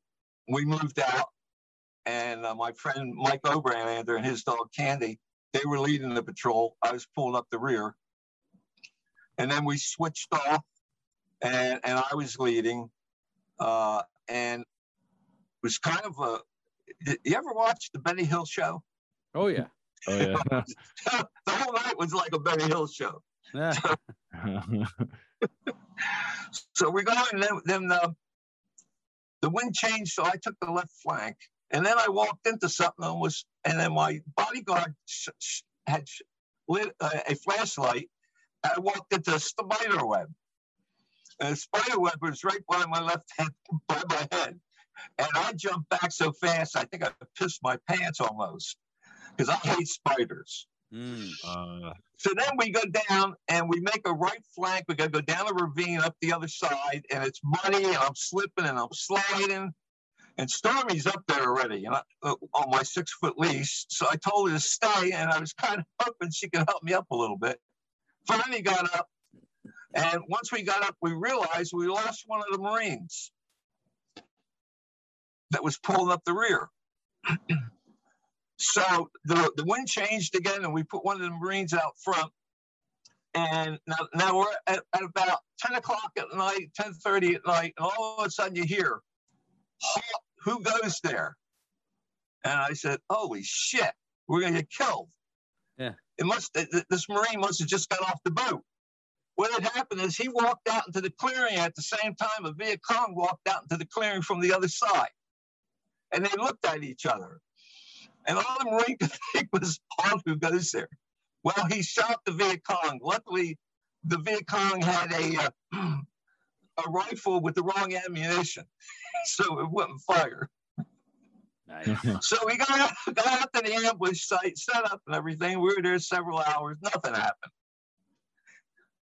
S4: we moved out, and uh, my friend Mike Obrander and his dog Candy, they were leading the patrol. I was pulling up the rear, and then we switched off and and I was leading, uh, and it was kind of a. You ever watch the Benny Hill show?
S3: Oh yeah.
S2: Oh yeah.
S4: the whole night was like a Benny Hill show.
S3: Yeah.
S4: So we're going, and then, then the, the wind changed, so I took the left flank, and then I walked into something and was, and then my bodyguard sh- sh- had sh- lit a, a flashlight. I walked into a spider web, and the spider web was right by my left hand, by my head, and I jumped back so fast, I think I pissed my pants almost, because I hate spiders.
S3: Mm.
S2: uh,
S4: So then we go down and we make a right flank. We got to go down a ravine up the other side, and it's muddy, and I'm slipping and I'm sliding. And Stormy's up there already, and uh, on my six foot leash. So I told her to stay, and I was kind of hoping she could help me up a little bit. Finally got up, and once we got up, we realized we lost one of the Marines that was pulling up the rear. So the, the wind changed again, and we put one of the Marines out front. And now, now we're at, at about 10 o'clock at night, 10:30 at night, and all of a sudden you hear, "Halt, "Who goes there?" And I said, "Holy shit, we're gonna get killed."
S3: Yeah.
S4: It must. th- th- This Marine must have just got off the boat. What had happened is he walked out into the clearing at the same time a Viet Cong walked out into the clearing from the other side, and they looked at each other. And all the Marine could think was, "Halt, who goes there?" Well, he shot the Viet Cong. Luckily, the Viet Cong had a uh, a rifle with the wrong ammunition, so it wouldn't fire.
S3: Nice.
S4: So we got out, got out to the ambush site, set up and everything. We were there several hours. Nothing happened.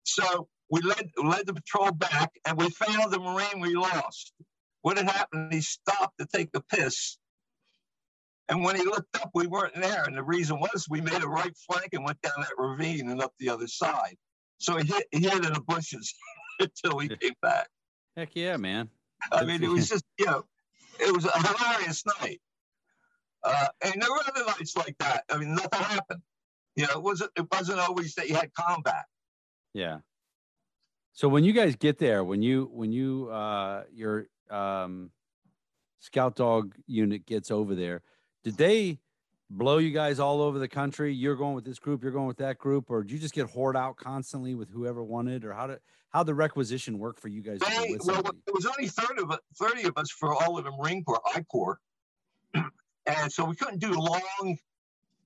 S4: So we led led the patrol back, and we found the Marine we lost. What had happened? He stopped to take a piss, and when he looked up, we weren't there. And the reason was we made a right flank and went down that ravine and up the other side. So he hid, he hid in the bushes until we came back.
S3: Heck yeah, man.
S4: I mean, it was just, you know, it was a hilarious night. Uh, and there were other nights like that. I mean, nothing happened. You know, it wasn't it wasn't always that you had combat.
S3: Yeah. So when you guys get there, when you when you uh your um scout dog unit gets over there, did they blow you guys all over the country? You're going with this group, you're going with that group, or did you just get hoard out constantly with whoever wanted, or how did how the requisition work for you guys to go
S4: They,
S3: with
S4: well, it was only 30 of, us, 30 of us for all of the Marine Corps, I Corps. and so we couldn't do long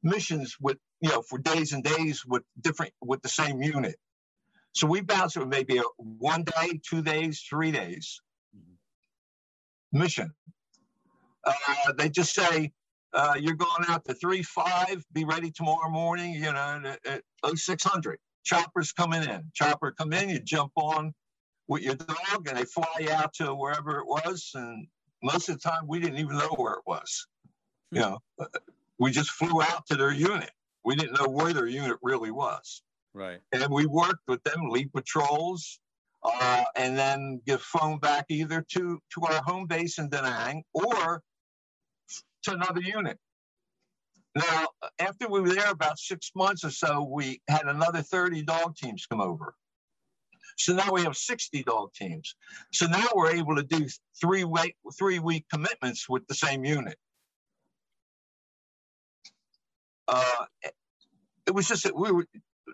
S4: missions with, you know, for days and days with different, with the same unit. So we bounced with maybe a one day, two days, three days mission. Uh, they just say, uh, you're going out to three five. Be ready tomorrow morning. You know, at, at 0600. Choppers coming in. Chopper come in. You jump on with your dog, and they fly out to wherever it was. And most of the time, we didn't even know where it was. You know, we just flew out to their unit. We didn't know where their unit really was
S3: Right.
S4: and we worked with them, lead patrols, uh, and then give phone back either to to our home base in Da Nang or to another unit. Now, after we were there about six months or so, we had another 30 dog teams come over. So now we have 60 dog teams. So now we're able to do three week three week commitments with the same unit. Uh, it was just that we were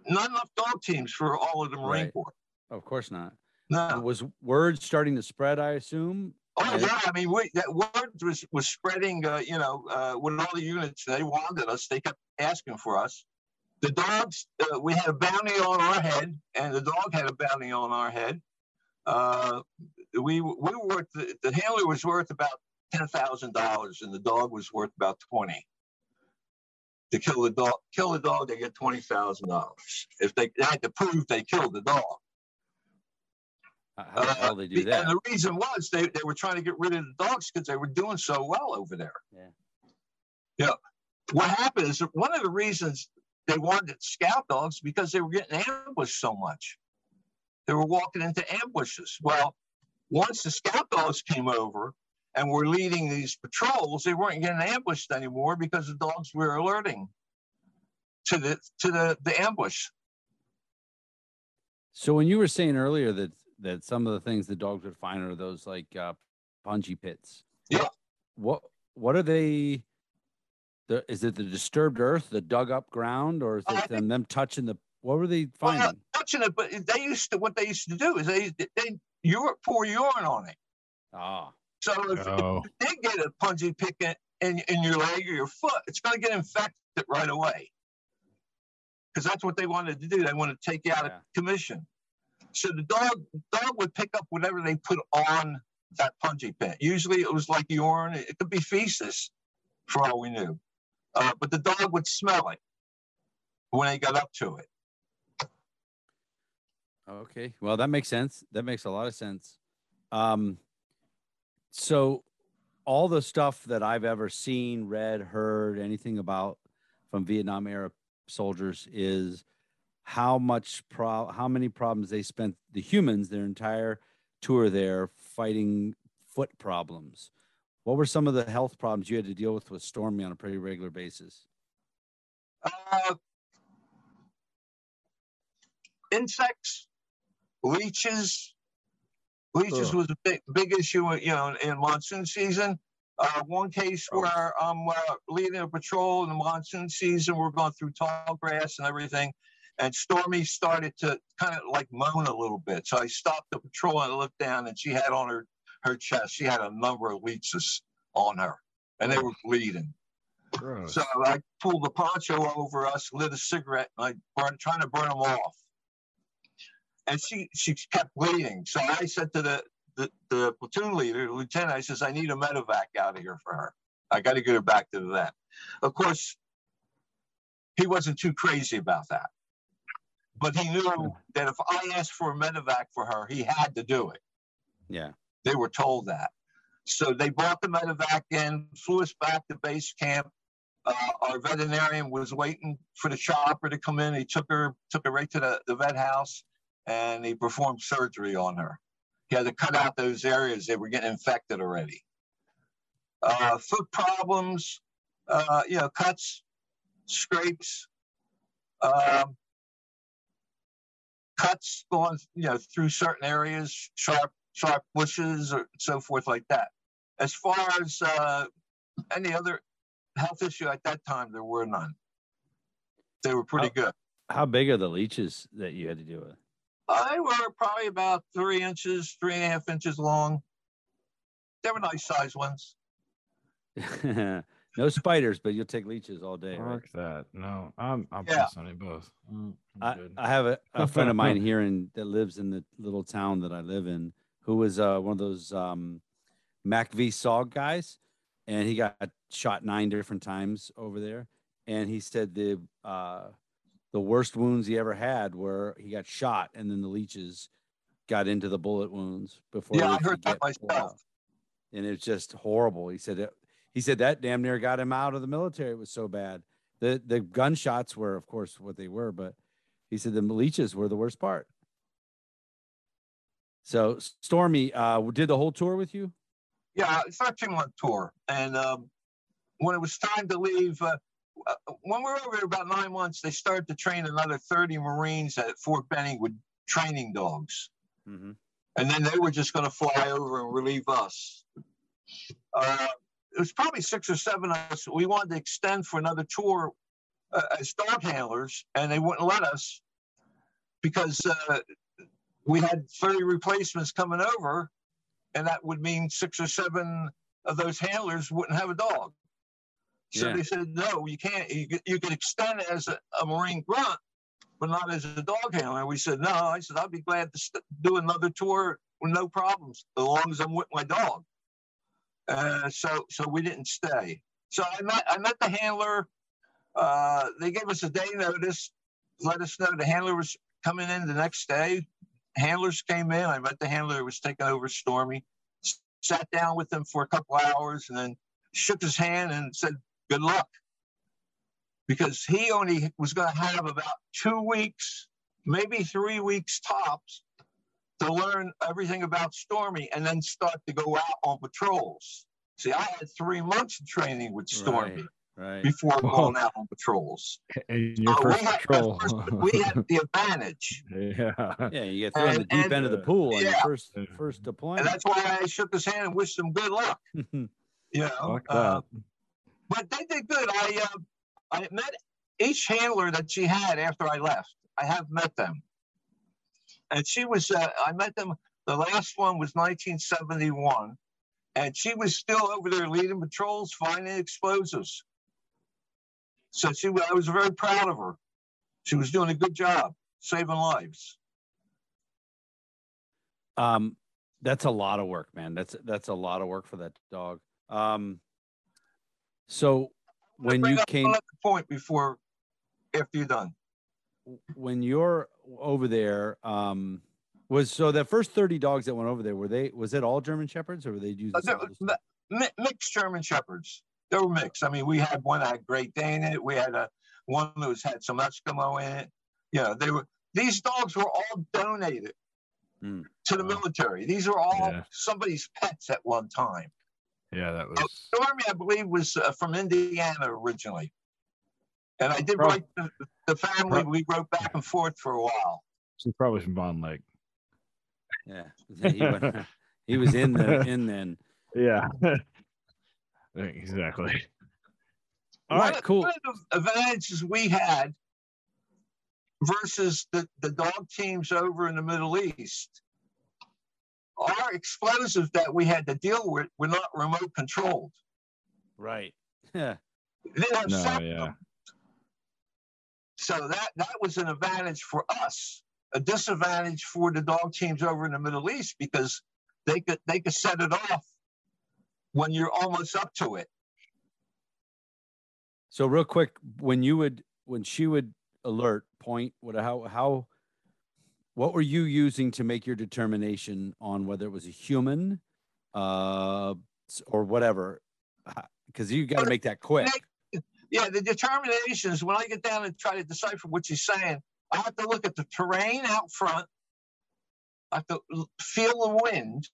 S4: not enough dog teams for all of the Marine
S3: Right.
S4: Corps.
S3: Of course not.
S4: No.
S3: Was word starting to spread, I assume?
S4: Oh yeah, I mean, we, that word was was spreading. Uh, you know, uh, with all the units, they wanted us. They kept asking for us. The dogs, uh, we had a bounty on our head, and the dog had a bounty on our head. Uh, we we were worth the, the handler was worth about ten thousand dollars, and the dog was worth about twenty. To kill the dog, kill the dog, they get twenty thousand dollars. If they, they had to prove they killed the dog.
S3: How, the hell they do that?
S4: And the reason was they, they were trying to get rid of the dogs because they were doing so well over there.
S3: Yeah.
S4: Yeah. What happened is one of the reasons they wanted scout dogs because they were getting ambushed so much. They were walking into ambushes. Well, once the scout dogs came over and were leading these patrols, they weren't getting ambushed anymore because the dogs were alerting to the to the, the ambush.
S3: So when you were saying earlier that that some of the things the dogs would find are those like uh, punji pits.
S4: Yeah.
S3: What what are they? The, is it the disturbed earth, the dug up ground, or is
S4: Uh, I
S3: it them, them touching the? What were they finding?
S4: Well, touching it, but they used to what they used to do is they they you pour urine on it.
S3: ah,
S4: So if,
S2: Oh,
S4: if you did get a punji pit in, in, in your leg or your foot, it's going to get infected right away. Because that's what they wanted to do. They wanted to take you out
S3: Yeah.
S4: of commission. So the dog dog would pick up whatever they put on that punji pit. Usually it was like urine. It could be feces, for all we knew. Uh, but the dog would smell it when they got up to it.
S3: Okay. Well, that makes sense. That makes a lot of sense. Um, so all the stuff that I've ever seen, read, heard, anything about from Vietnam era soldiers is how much pro how many problems they spent the humans their entire tour there fighting foot problems. What were some of the health problems you had to deal with with Stormy on a pretty regular basis?
S4: Uh, insects, leeches. Leeches
S3: Ugh.
S4: was a big, big issue, you know, in monsoon season. Uh, one case
S3: Gross.
S4: where I'm uh, leading a patrol in the monsoon season, we're going through tall grass and everything, and Stormy started to kind of like moan a little bit. So I stopped the patrol and I looked down, and she had on her her chest, she had a number of leeches on her, and they were bleeding.
S2: gross.
S4: So I pulled the poncho over us, lit a cigarette, and I burned, trying to burn them off. And she she kept bleeding. So I said to the the, the platoon leader, the lieutenant, I says, I need a medevac out of here for her. I got to get her back to the vet. Of course, he wasn't too crazy about that. But he knew that if I asked for a medevac for her, he had to do it.
S3: Yeah.
S4: They were told that. So they brought the medevac in, flew us back to base camp. Uh, our veterinarian was waiting for the chopper to come in. He took her, took her right to the, the vet house, and he performed surgery on her. He had to cut out those areas that were getting infected already. Uh, foot problems, uh, you know, cuts, scrapes, um, cuts going, you know, through certain areas, sharp, sharp bushes, or so forth like that. As far as uh, any other health issue at that time, there were none. They were pretty good.
S3: How big are the leeches that you had to deal with?
S4: Uh, they were probably about three inches, three and a half inches long. They were nice sized ones.
S3: no spiders, but you'll take leeches all day. Right?
S2: Mark that. No, I'm I'm
S4: Yeah.
S2: passing on it both. Mm, I'm
S3: I. I have a, a friend of mine here in that lives in the little town that I live in, who was uh, one of those um, MACV-SOG guys, and he got shot nine different times over there. And he said the uh, the worst wounds he ever had were he got shot, and then the leeches got into the bullet wounds before.
S4: Yeah,
S3: they
S4: I heard that myself.
S3: out. And it's just horrible. He said it, he said that damn near got him out of the military. It was so bad. The the gunshots were, of course, what they were, but he said the leeches were the worst part. So Stormy uh, did the whole tour with you.
S4: Yeah, 13 month tour. And um, when it was time to leave, uh, uh, when we were over there about nine months, they started to train another 30 Marines at Fort Benning with training dogs.
S3: Mm-hmm.
S4: And then they were just going to fly over and relieve us. Uh, it was probably six or seven of us. We wanted to extend for another tour uh, as dog handlers, and they wouldn't let us because uh, we had 30 replacements coming over, and that would mean six or seven of those handlers wouldn't have a dog. So
S3: Yeah.
S4: they said, no, you can't. You, you can extend it as a, a Marine grunt, but not as a dog handler. We said, no. I said, I'd be glad to st- do another tour with no problems, as long as I'm with my dog. Uh, so, so we didn't stay. So I met, I met the handler. Uh, they gave us a day notice, let us know the handler was coming in the next day. Handlers came in. I met the handler who was taking over Stormy. Sat down with him for a couple hours, and then shook his hand and said, "Good luck," because he only was going to have about two weeks, maybe three weeks tops, to learn everything about Stormy, and then start to go out on patrols. See, I had three months of training with Stormy.
S3: Right. Right.
S4: before
S2: Whoa.
S4: going out on patrols.
S2: And your
S4: Uh,
S2: first
S4: we, had,
S2: patrol.
S4: we had the advantage.
S2: yeah.
S3: Yeah, you get thrown in the deep
S4: and-
S3: end of the pool on your
S4: yeah.
S3: first
S2: Yeah.
S3: first
S4: And
S3: deployment.
S4: that's why I shook his hand and wished him good luck. You know,
S2: Fuck
S4: uh, but they did good. I uh, I met each handler that she had after I left. I have met them, and she was. Uh, I met them. The last one was 1971, and she was still over there leading patrols, finding explosives. So she, I was very proud of her. She was doing a good job saving lives.
S3: Um, that's a lot of work, man. That's that's a lot of work for that dog. Um, so when you came,
S4: point before, after you're done.
S3: when you're over there, um, was so the first thirty dogs that went over there were they was it all German shepherds or were they using
S4: Uh,
S3: some
S4: there-
S3: other stuff?
S4: mi- mixed German shepherds. They were mixed. I mean, we had one that had Great Dane in it. We had a one that was had some Eskimo in it. You know, they were these dogs were all donated
S3: Hmm.
S4: to the
S2: Wow.
S4: military. These are all
S2: Yeah.
S4: somebody's pets at one time.
S2: Yeah, that was
S4: Stormy, I believe, was uh, from Indiana originally, and I did
S2: Prob-
S4: write the, the family.
S2: prob-
S4: We wrote back and forth for a while.
S2: she's probably from Bond Lake.
S3: Yeah, he, went, he was in the in then.
S2: Yeah. exactly.
S3: All
S4: one
S3: right, cool.
S4: One of the advantages we had versus the, the dog teams over in the Middle East, our explosives that we had to deal with were not remote controlled.
S3: Right. Yeah.
S4: They didn't have
S2: No,
S4: sound.
S2: yeah.
S4: So that, that was an advantage for us, a disadvantage for the dog teams over in the Middle East because they could they could set it off when you're almost up to it.
S3: So real quick, when you would when she would alert point, what how how what were you using to make your determination on whether it was a human uh or whatever? Because you got to make that quick.
S4: Yeah, the determination is when I get down and try to decipher what she's saying, I have to look at the terrain out front. I have to feel the wind,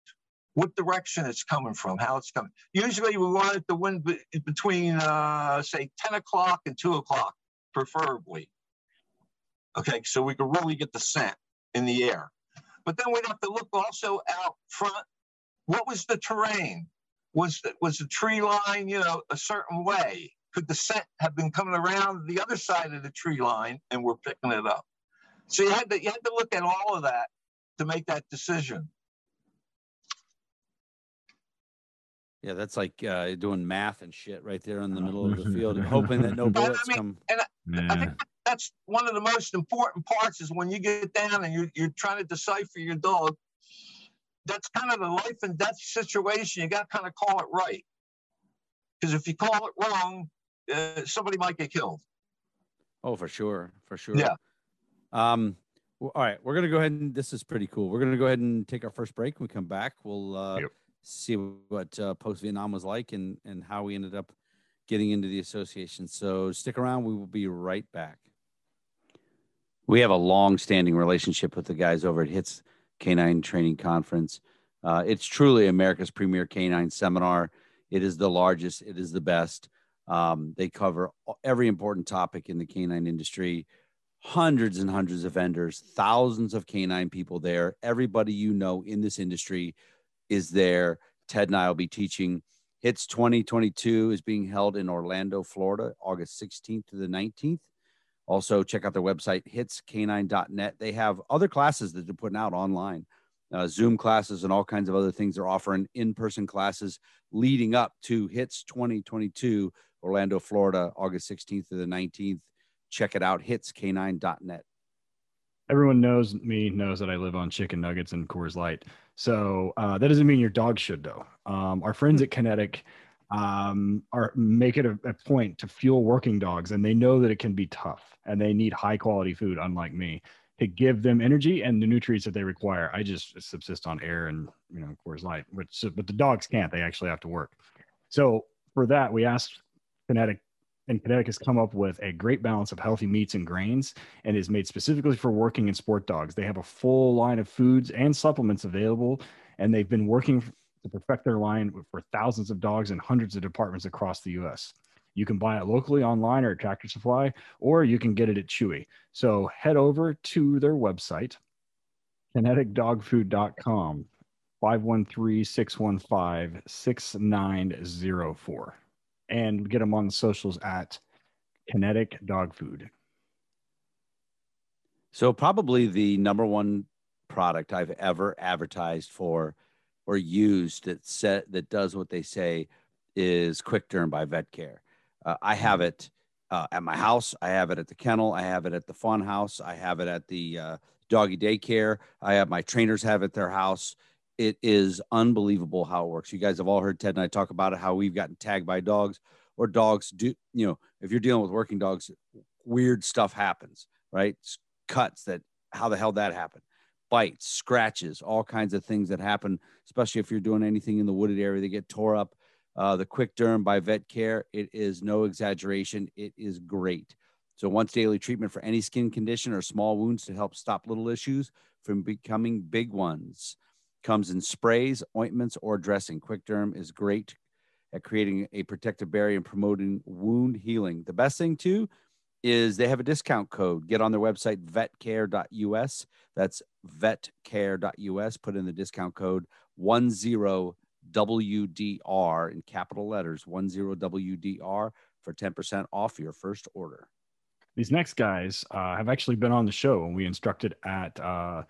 S4: what direction it's coming from, how it's coming. Usually we want it the wind be- between, uh, say, 10 o'clock and 2 o'clock, preferably. Okay, so we can really get the scent in the air. But then we'd have to look also out front. What was the terrain? Was the, was the tree line, you know, a certain way? Could the scent have been coming around the other side of the tree line and we're picking it up? So you had to you had to look at all of that to make that decision.
S3: Yeah, that's like uh, doing math and shit right there in the middle of the field, and hoping that no bullets
S4: mean,
S3: come.
S4: I
S2: Yeah.
S4: think that's one of the most important parts is when you get down and you're, you're trying to decipher your dog. That's kind of a life and death situation. You got to kind of call it right. Because if you call it wrong, uh, somebody might get killed.
S3: Oh, for sure, for sure.
S4: Yeah.
S3: Um. well, all right, we're gonna go ahead and this is pretty cool. We're gonna go ahead and take our first break. When we come back, we'll uh,
S2: Yep.
S3: see what uh, post Vietnam was like and and how we ended up getting into the association. So stick around. We will be right back. We have a long-standing relationship with the guys over at Hits Canine Training Conference. Uh, it's truly America's premier canine seminar. It is the largest. It is the best. Um, they cover every important topic in the canine industry. Hundreds and hundreds of vendors, thousands of canine people there. Everybody you know in this industry is there. Ted and I will be teaching. Hits 2022 is being held in Orlando, Florida, August 16th to the 19th. Also, check out their website, hitscanine.net. They have other classes that they're putting out online, uh, Zoom classes, and all kinds of other things. They're offering in person classes leading up to Hits 2022, Orlando, Florida, August 16th to the 19th. Check it out, hitscanine.net.
S2: Everyone knows me knows that I live on chicken nuggets and Coors Light. So uh, that doesn't mean your dog should though. Um, our friends at Kinetic um, are make it a, a point to fuel working dogs, and they know that it can be tough, and they need high quality food, unlike me, to give them energy and the nutrients that they require. I just subsist on air and you know Coors Light, which but the dogs can't. They actually have to work. So for that, we asked Kinetic, and Kinetic has come up with a great balance of healthy meats and grains, and is made specifically for working and sport dogs. They have a full line of foods and supplements available, and they've been working to perfect their line for thousands of dogs in hundreds of departments across the U.S. You can buy it locally online or at Tractor Supply, or you can get it at Chewy. So head over to their website, kineticdogfood.com, 513 615 6904, and get them on the socials at Kinetic Dog Food.
S3: So probably the number one product I've ever advertised for or used that set that does what they say is Quick Derm by Vet Care. Uh, I have it uh, at my house. I have it at the kennel. I have it at the fun house. I have it at the uh, doggy daycare. I have my trainers have it at their house. It is unbelievable how it works. You guys have all heard Ted and I talk about it, how we've gotten tagged by dogs or dogs do, you know, if you're dealing with working dogs, weird stuff happens, right? Cuts that, how the hell that happened? Bites, scratches, all kinds of things that happen, especially if you're doing anything in the wooded area, they get tore up uh, the Quick Derm by Vet Care. It is no exaggeration. It is great. So, once daily treatment for any skin condition or small wounds to help stop little issues from becoming big ones. Comes in sprays, ointments, or dressing. Quick Derm is great at creating a protective barrier and promoting wound healing. The best thing, too, is they have a discount code. Get on their website, vetcare.us. That's vetcare.us. Put in the discount code 10 WDR in capital letters, 10WDR for 10% off your first order.
S2: These next guys uh, have actually been on the show and we instructed at uh,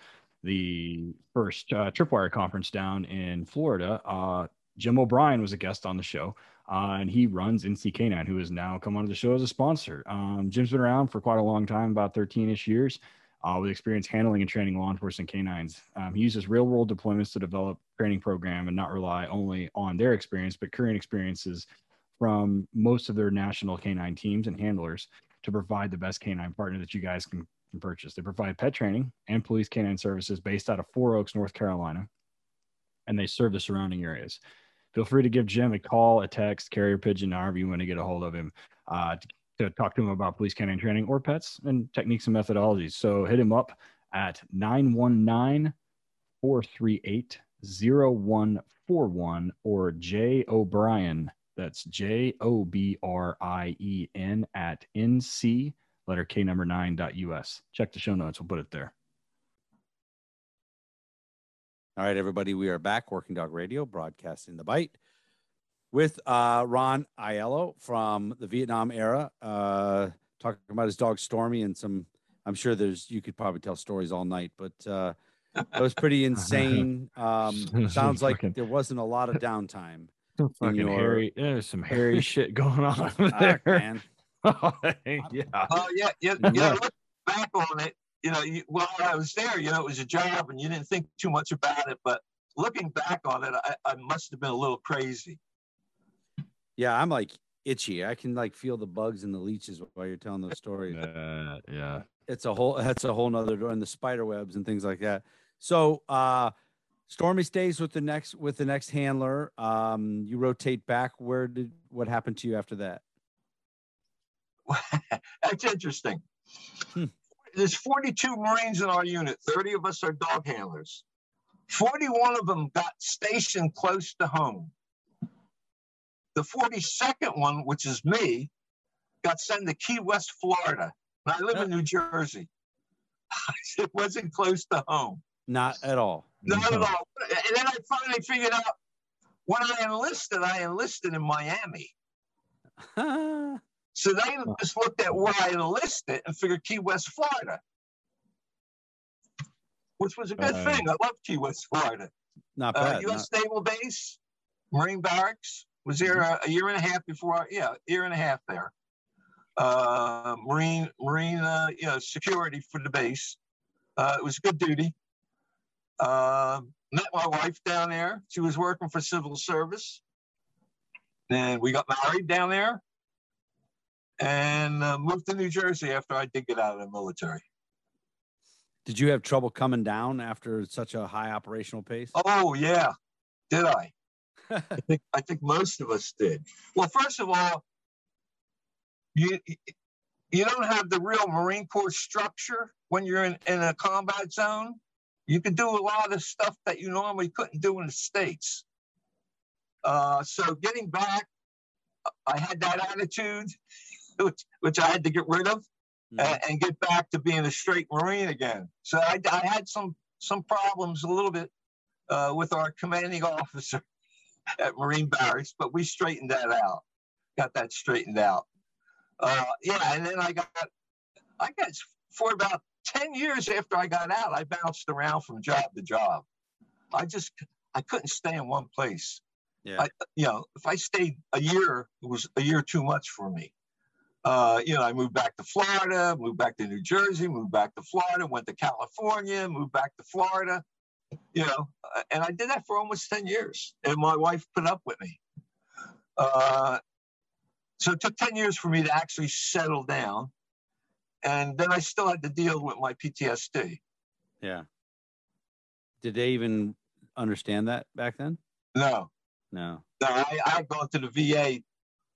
S2: the first uh, Tripwire conference down in Florida. Uh, Jim O'Brien was a guest on the show. Uh, and he runs NC Canine, who has now come onto the show as a sponsor. Um, Jim's been around for quite a long time, about 13 ish years uh, with experience handling and training law enforcement canines. Um, he uses real world deployments to develop training program and not rely only on their experience, but current experiences from most of their national canine teams and handlers to provide the best canine partner that you guys can, purchase. They provide pet training and police canine services based out of Four Oaks, North Carolina, and they serve the surrounding areas. Feel free to give Jim a call, a text, carrier pigeon, however you want to get a hold of him uh, to to talk to him about police canine training or pets and techniques and methodologies. So hit him up at 919 438 0141 or J O'Brien. That's J O B R I E N at NC, letter K number nine dot US. Check the show notes. We'll put it there.
S3: All right, everybody. We are back. Working Dog Radio, broadcasting the bite with uh, Ron Aiello from the Vietnam era, uh, talking about his dog Stormy and some. I'm sure there's you could probably tell stories all night, but uh, it was pretty insane. Um, sounds like there wasn't a lot of downtime.
S2: Fucking your... hairy, there's some hairy shit going on there, man.
S4: oh yeah. Oh yeah, yeah, yeah. Look back on it. You know, you, well, I was there. You know, it was a job, and you didn't think too much about it. But looking back on it, I, I must have been a little crazy.
S3: Yeah, I'm like itchy. I can like feel the bugs and the leeches while you're telling those stories.
S2: Uh, yeah,
S3: it's a whole that's a whole nother door and the spider webs and things like that. So uh Stormy stays with the next with the next handler. Um, you rotate back. Where did what happened to you after that?
S4: That's interesting. Hmm. There's 42 Marines in our unit. 30 of us are dog handlers. 41 of them got stationed close to home. The 42nd one, which is me, got sent to Key West, Florida. And I live in New Jersey. it wasn't close to home.
S3: Not at all.
S4: Not at all. And then I finally figured out when I enlisted, I enlisted in Miami. so they just looked at where I enlisted and figured Key West, Florida, which was a good uh, thing. I love Key West, Florida.
S3: Not uh, bad.
S4: Uh, U.S. Not... Naval Base, Marine Barracks, was there mm-hmm. a, a, year and a half before. Yeah, year and a half there. Uh, Marine Marine uh, you know, security for the base. Uh, it was good duty. Uh, met my wife down there. She was working for civil service. And we got married down there and uh, moved to New Jersey after I did get out of the military.
S3: Did you have trouble coming down after such a high operational pace?
S4: Oh, yeah. Did I? I think I think most of us did. Well, first of all, you you don't have the real Marine Corps structure when you're in, in a combat zone. You can do a lot of stuff that you normally couldn't do in the States. Uh, so getting back, I had that attitude, which, which I had to get rid of
S3: Mhm.
S4: and, and get back to being a straight Marine again. So I, I had some some problems a little bit uh, with our commanding officer at Marine Barracks, but we straightened that out. Got that straightened out. Uh, yeah, and then I got I got for about ten years after I got out, I bounced around from job to job. I just I couldn't stay in one place
S3: Yeah.
S4: I, you know, if I stayed a year, it was a year too much for me. Uh, you know, I moved back to Florida, moved back to New Jersey, moved back to Florida, went to California, moved back to Florida, you know, uh, and I did that for almost 10 years. And my wife put up with me. Uh, so it took 10 years for me to actually settle down. And then I still had to deal with my PTSD.
S3: yeah. Did they even understand that back then?
S4: No,
S3: No.
S4: No, I, I had gone to the VA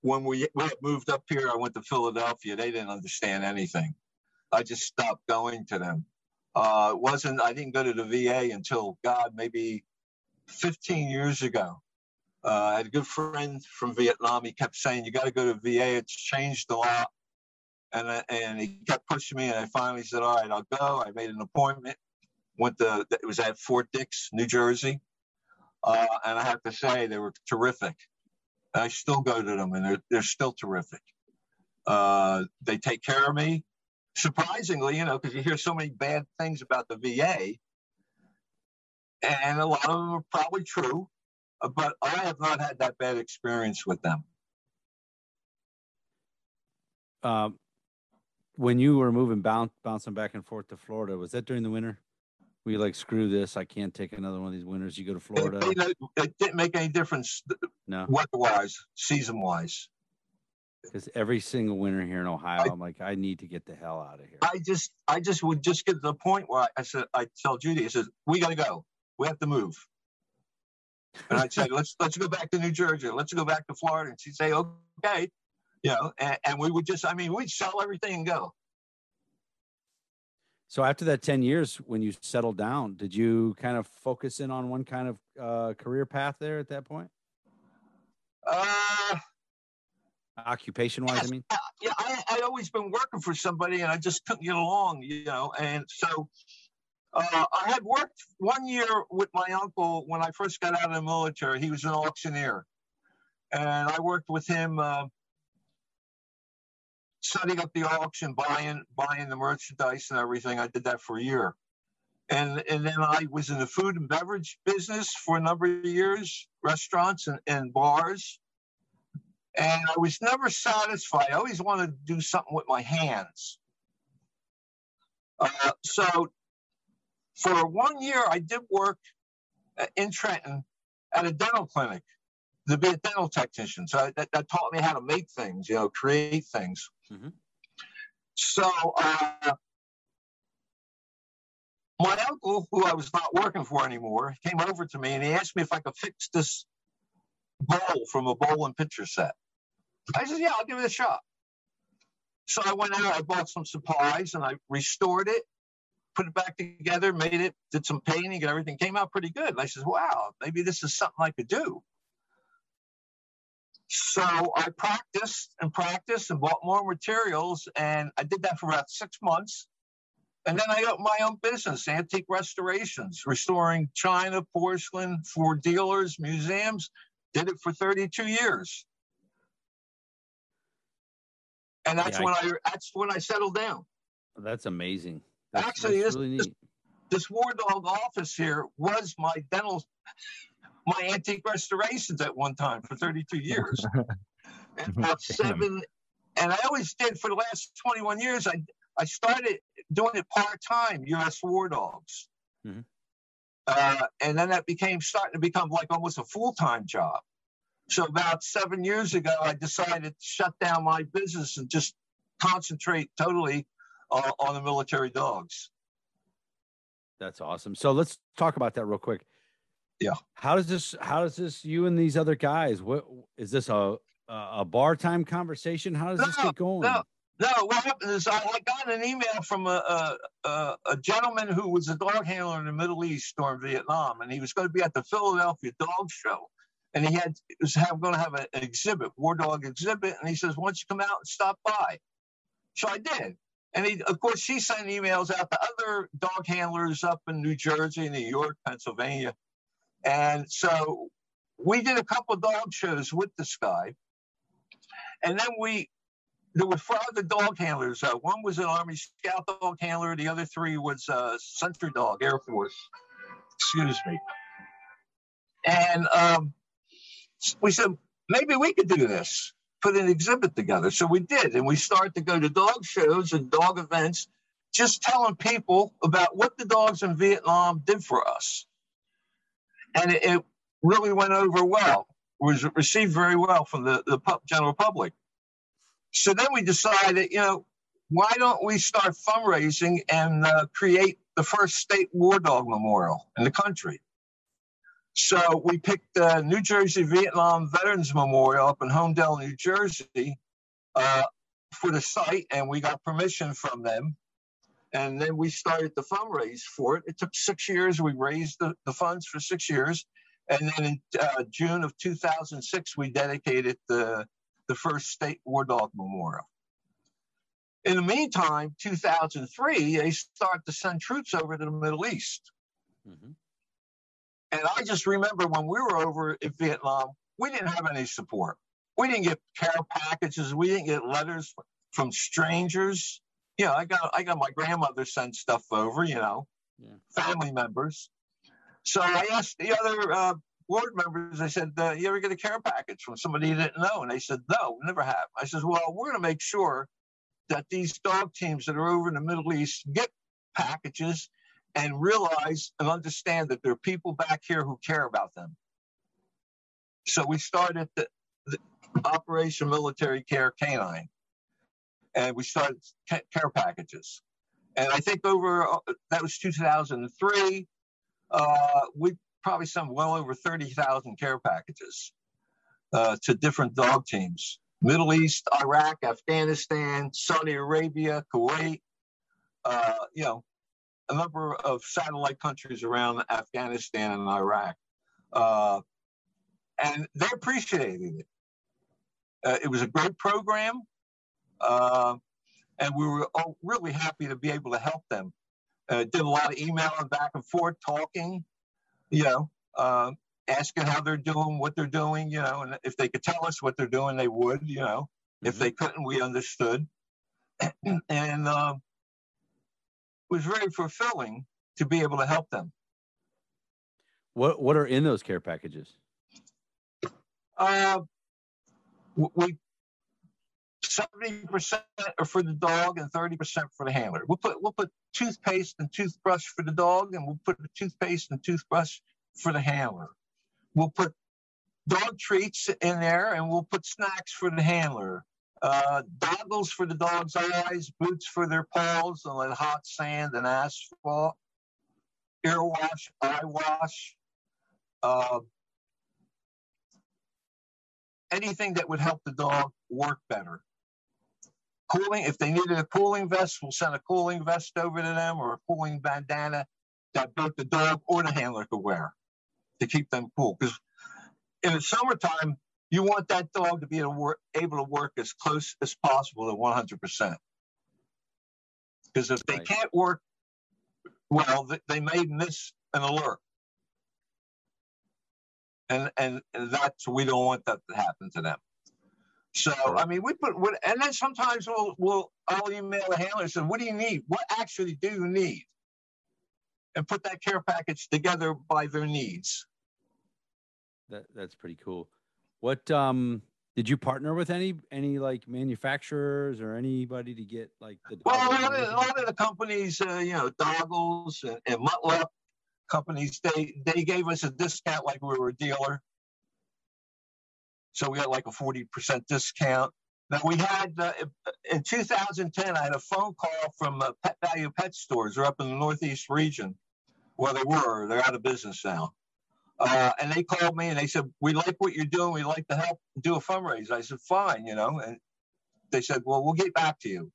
S4: when we, moved up here. I went to Philadelphia. They didn't understand anything. I just stopped going to them. Uh, it wasn't I didn't go to the VA until God maybe 15 years ago. Uh, I had a good friend from Vietnam. He kept saying, "You got to go to VA. It's changed a lot." And I- and he kept pushing me, and I finally said, "All right, I'll go." I made an appointment. Went to it was at Fort Dix, New Jersey. Uh, and I have to say they were terrific. I still go to them, and they're they're still terrific. Uh, they take care of me. Surprisingly, you know, because you hear so many bad things about the VA, and a lot of them are probably true, but I have not had that bad experience with them.
S3: Um, when you were moving, bouncing back and forth to Florida, was that during the winter? You like, screw this, I can't take another one of these winters? You go to Florida?
S4: you know, it didn't make any difference uh,
S3: No,
S4: weather-wise, season-wise.
S3: because every single winter here in Ohio, I'm like, I need to get the hell out of here.
S4: I just I just would just get to the point where I, I said I tell Judy I said we got to go we have to move and I'd say let's let's go back to New Jersey let's go back to Florida and she'd say okay you know and, and we would just I mean we'd sell everything and go
S3: So after that 10 years, when you settled down, did you kind of focus in on one kind of uh, career path there at that point?
S4: uh
S3: Occupation wise, I mean?
S4: yeah I, I'd always been working for somebody and I just couldn't get along you know and so uh, I had worked one year with my uncle when I first got out of the military he was an auctioneer and I worked with him uh, setting up the auction, buying buying the merchandise and everything. I did that for a year, and and then I was in the food and beverage business for a number of years, restaurants and, and bars. And I was never satisfied. I always wanted to do something with my hands. Uh, so for one year, I did work uh, in Trenton at a dental clinic to be a dental technician. So that, that taught me how to make things, you know, create things.
S3: Mhm.
S4: So uh, my uncle, who I was not working for anymore, came over to me and he asked me if I could fix this bowl from a bowl and pitcher set. I said, yeah, I'll give it a shot. So I went out, I bought some supplies and I restored it, put it back together, made it, did some painting and everything came out pretty good. And I said, wow, maybe this is something I could do. So I practiced and practiced and bought more materials, and I did that for about six months. And then I got my own business, antique restorations, restoring china, porcelain for dealers, museums. Did it for 32 years. And that's
S3: Yeah,
S4: when I that's when I settled down.
S3: That's amazing. That's,
S4: Actually,
S3: that's
S4: this-
S3: really
S4: this-
S3: neat.
S4: This War Dog office here was my dental, my antique restorations at one time for 32 years. and about seven, and I always did for the last 21 years. I I started doing it part time, U.S. War Dogs,
S3: Mhm.
S4: uh, and then that became starting to become like almost a full time job. So about seven years ago, I decided to shut down my business and just concentrate totally uh, on the military dogs.
S3: That's awesome. So let's talk about that real quick.
S4: Yeah.
S3: How does this? How does this? You and these other guys? What is this a a bar time conversation? How does this get going?
S4: no. No, what happened is I, got an email from a, a, a, a gentleman who was a dog handler in the Middle East during Vietnam, and he was going to be at the Philadelphia Dog Show. and he had was have, going to have an exhibit, war dog exhibit, and he says, "Why don't you come out and stop by?" So I did, and he, of course, she sent emails out to other dog handlers up in New Jersey, New York, Pennsylvania, and so we did a couple dog shows with this guy, and then we there were four other dog handlers. Uh, one was an Army Scout dog handler. The other three was uh, Sentry Dog Air Force. Excuse me. And um, we said maybe we could do this, put an exhibit together. So we did, and we started to go to dog shows and dog events, just telling people about what the dogs in Vietnam did for us. And it, it really went over well. Was received very well from the, the general public. So then we decided, you know, why don't we start fundraising and uh, create the first state war dog memorial in the country? So we picked the New Jersey Vietnam Veterans Memorial up in Holmdel, New Jersey, uh, for the site, and we got permission from them. And then we started the fundraise for it. It took six years. We raised the, the funds for six years. And then in uh, June of 2006, we dedicated the the first state war dog memorial. In the meantime, 2003, they start to send troops over to the Middle East. Mm-hmm. And I just remember when we were over in Vietnam, we didn't have any support. We didn't get care packages. We didn't get letters from strangers. Know, I got I got my grandmother sent stuff over. You know, yeah. family members. So I asked the other uh, board members, I said, uh, you ever get a care package from somebody you didn't know? And they said, no, never have. I said, well, we're going to make sure that these dog teams that are over in the Middle East get packages and realize and understand that there are people back here who care about them. So we started the, the Operation Military Care Canine, and we started care packages. And I think over uh, that was 2003. Uh, we probably some well over 30,000 care packages uh, to different dog teams. Middle East, Iraq, Afghanistan, Saudi Arabia, Kuwait, uh, you know, a number of satellite countries around Afghanistan and Iraq. Uh, and they appreciated it. Uh, it was a great program. Uh, and we were really happy to be able to help them. Uh, did a lot of emailing back and forth, talking you know, uh, asking how they're doing, what they're doing, you know, and if they could tell us what they're doing, they would, you know. Mm-hmm. If they couldn't, we understood. and uh, it was very fulfilling to be able to help them.
S3: What What are in those care packages?
S4: Uh, we seventy percent are for the dog and thirty percent for the handler. We'll put we'll put toothpaste and toothbrush for the dog, and we'll put toothpaste and toothbrush for the handler. We'll put dog treats in there, and we'll put snacks for the handler. Uh, goggles for the dog's eyes, boots for their paws on like hot sand and asphalt, ear wash, eye wash, uh, anything that would help the dog work better cooling. If they needed a cooling vest, we'll send a cooling vest over to them or a cooling bandana that both the dog or the handler could wear to keep them cool. Because in the summertime, you want that dog to be able to work, able to work as close as possible to 100%. Because if they can't work well, they may miss an alert. And, and that's, we don't want that to happen to them. So I mean, we put what, and then sometimes we'll we'll I'll email the handler and say, "What do you need? What actually do you need?" And put that care package together by their needs.
S3: That that's pretty cool. What um did you partner with any any like manufacturers or anybody to get like the?
S4: Well, a lot, of, a lot of the companies, uh, you know, Doggles and, and Muttluks companies, they they gave us a discount like we were a dealer. So we got like a 40% discount. Now we had uh, in 2010, I had a phone call from uh, Pet Valu Pet Stores. They're up in the Northeast region. Well, they were. They're out of business now. Uh, and they called me and they said, "We like what you're doing. We'd like to help do a fundraiser." I said, "Fine," you know. And they said, "Well, we'll get back to you."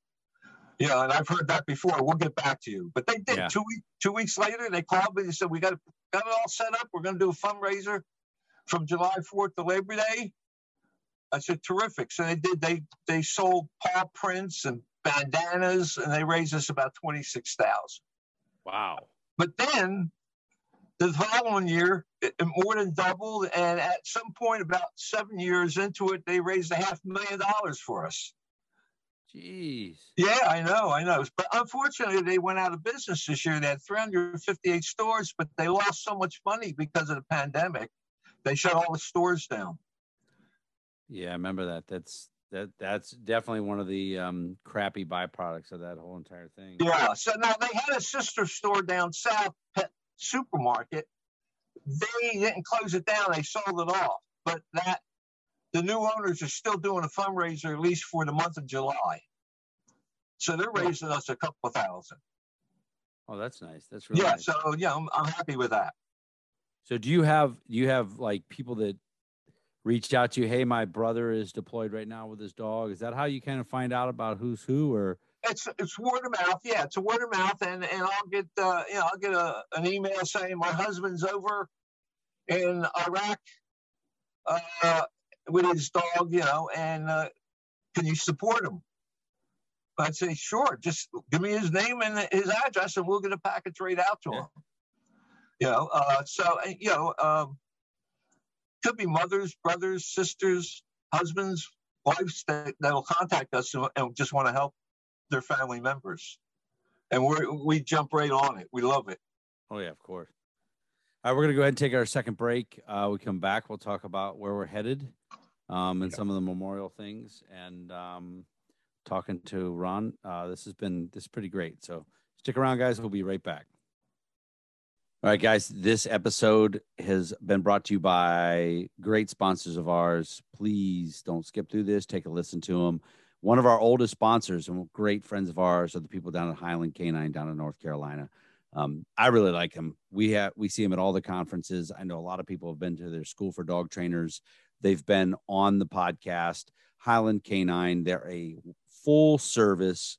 S4: You know, and I've heard that before. We'll get back to you. But they did. Yeah. Two weeks two weeks later, they called me. and said, "We got got it all set up. We're going to do a fundraiser." from July 4th to Labor Day. I said, terrific. So they did, they, they sold paw prints and bandanas and they raised us about 26,000.
S3: Wow.
S4: But then the following year, it, it more than doubled. And at some point, about seven years into it, they raised a half million dollars for us.
S3: Jeez.
S4: Yeah, I know, I know. But unfortunately, they went out of business this year. They had 358 stores, but they lost so much money because of the pandemic. They shut all the stores down.
S3: Yeah, I remember that. That's that that's definitely one of the um, crappy byproducts of that whole entire thing.
S4: Yeah. So now they had a sister store down south, Pet Supermarket. They didn't close it down. They sold it off. But that the new owners are still doing a fundraiser at least for the month of July. So they're raising us a couple of thousand.
S3: Oh, that's nice. That's really
S4: yeah.
S3: nice.
S4: So yeah, I'm, I'm happy with that.
S3: So do you have you have like people that reached out to you? Hey, my brother is deployed right now with his dog. Is that how you kind of find out about who's who, or
S4: It's it's word of mouth. Yeah, it's a word of mouth, and and I'll get uh, you know I'll get a an email saying my husband's over in Iraq uh, with his dog, you know, and uh, can you support him? I'd say sure. Just give me his name and his address, and we'll get a package right out to
S3: Yeah.
S4: him. You know, uh, so you know, um, could be mothers, brothers, sisters, husbands, wives that that'll contact us and, and just want to help their family members, and we we jump right on it. We love it.
S3: Oh yeah, of course. All right, we're gonna go ahead and take our second break. Uh, we come back, we'll talk about where we're headed, um, and
S2: Yeah.
S3: some of the memorial things, and um, talking to Ron. Uh, this has been this is pretty great. So stick around, guys. We'll be right back. All right, guys. This episode has been brought to you by great sponsors of ours. Please don't skip through this. Take a listen to them. One of our oldest sponsors and great friends of ours are the people down at Highland Canine down in North Carolina. Um, I really like him. We have we see him at all the conferences. I know a lot of people have been to their school for dog trainers. They've been on the podcast. Highland Canine. They're a full service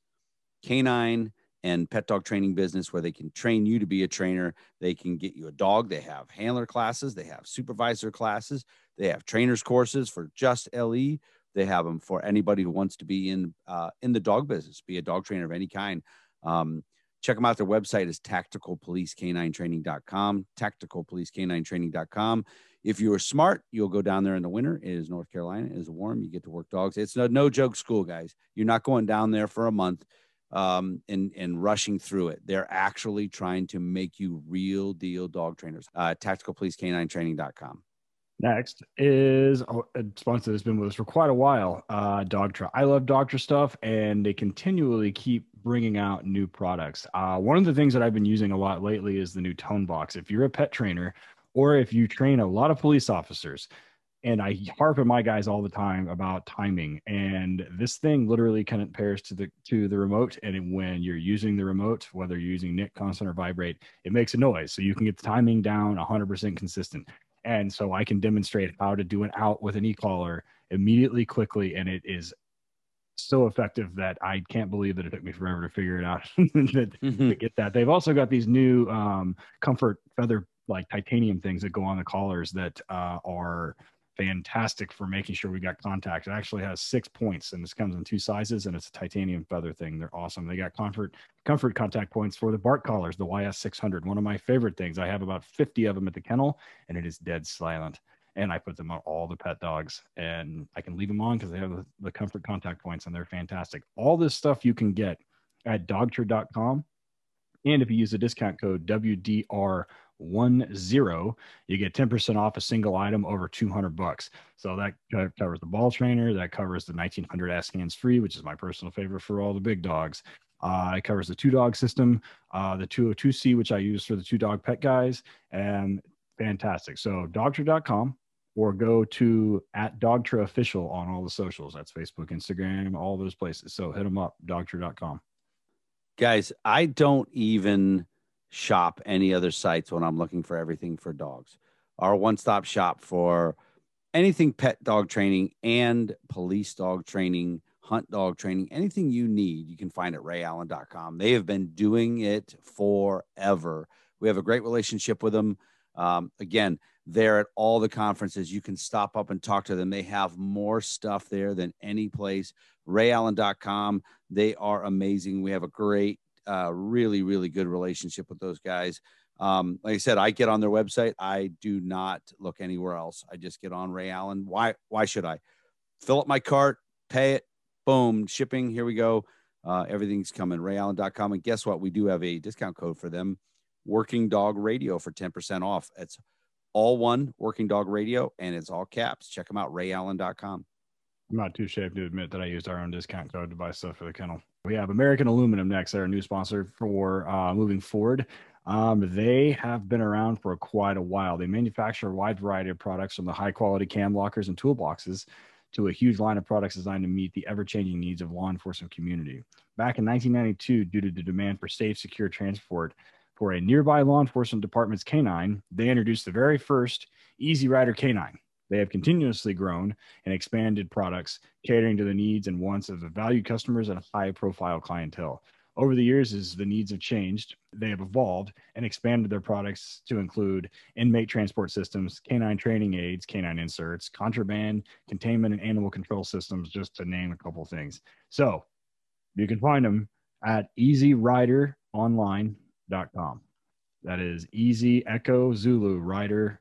S3: canine and pet dog training business where they can train you to be a trainer. They can get you a dog. They have handler classes. They have supervisor classes. They have trainers courses for just LE. They have them for anybody who wants to be in uh, in the dog business, be a dog trainer of any kind. Um, check them out. Their website is tacticalpolicecaninetraining.com, tacticalpolicecaninetraining.com. If you are smart, you'll go down there in the winter. It is North Carolina. It is warm. You get to work dogs. It's no, no joke school, guys. You're not going down there for a month um, and, and rushing through it. They're actually trying to make you real deal dog trainers. Uh, tacticalpolicecaninetraining.com.
S2: Next is a sponsor that's been with us for quite a while, uh, Dogtra. I love Dogtra stuff, and they continually keep bringing out new products. Uh, one of the things that I've been using a lot lately is the new Tone Box. If you're a pet trainer, or if you train a lot of police officers, and I harp at my guys all the time about timing. And this thing literally kind of pairs to the to the remote. And when you're using the remote, whether you're using Nick constant or vibrate, it makes a noise. So you can get the timing down 100% consistent. And so I can demonstrate how to do an out with an e-collar immediately, quickly, and it is so effective that I can't believe that it took me forever to figure it out that, to get that. They've also got these new um, comfort feather like titanium things that go on the collars that uh, are fantastic for making sure we got contact. It actually has six points and this comes in two sizes and it's a titanium feather thing. They're awesome. They got comfort comfort contact points for the bark collars, the YS600. One of my favorite things. I have about 50 of them at the kennel and it is dead silent. And I put them on all the pet dogs and I can leave them on because they have the, the comfort contact points and they're fantastic. All this stuff you can get at dogtra.com. And if you use the discount code WDR one zero, you get 10% off a single item over 200 bucks. So that covers the ball trainer, that covers the 1900 S hands free, which is my personal favorite for all the big dogs. Uh, it covers the two dog system, uh, the 202C, which I use for the two dog pet guys, and fantastic. So dogtra.com or go to at dogtra official on all the socials. That's Facebook, Instagram, all those places. So hit them up, dogtra.com.
S3: Guys, I don't even shop any other sites when I'm looking for everything for dogs. Our one stop shop for anything pet dog training and police dog training, hunt dog training, anything you need, you can find at rayallen.com. They have been doing it forever. We have a great relationship with them. Um, again, They're at all the conferences. You can stop up and talk to them. They have more stuff there than any place. RayAllen.com. They are amazing. We have a great, uh, really, really good relationship with those guys. Um, like I said, I get on their website. I do not look anywhere else. I just get on Ray Allen. Why? Why should I? Fill up my cart, pay it, boom, shipping. Here we go. Uh, everything's coming. RayAllen.com. And guess what? We do have a discount code for them. Working Dog Radio for 10% off. It's all one Working Dog Radio, and it's all caps. Check them out. RayAllen.com.
S2: I'm not too ashamed to admit that I used our own discount code to buy stuff for the kennel. We have American Aluminum next. They're a new sponsor for uh, moving forward. Um, they have been around for quite a while. They manufacture a wide variety of products from the high quality cam lockers and toolboxes to a huge line of products designed to meet the ever changing needs of law enforcement community. Back in 1992, due to the demand for safe, secure transport for a nearby law enforcement department's canine, they introduced the very first Easy Rider canine. They have continuously grown and expanded products catering to the needs and wants of valued customers and high profile clientele. Over the years, as the needs have changed, they have evolved and expanded their products to include inmate transport systems, canine training aids, canine inserts, contraband, containment, and animal control systems, just to name a couple things. So you can find them at easyrideronline.com. That is easy echo Zulu rider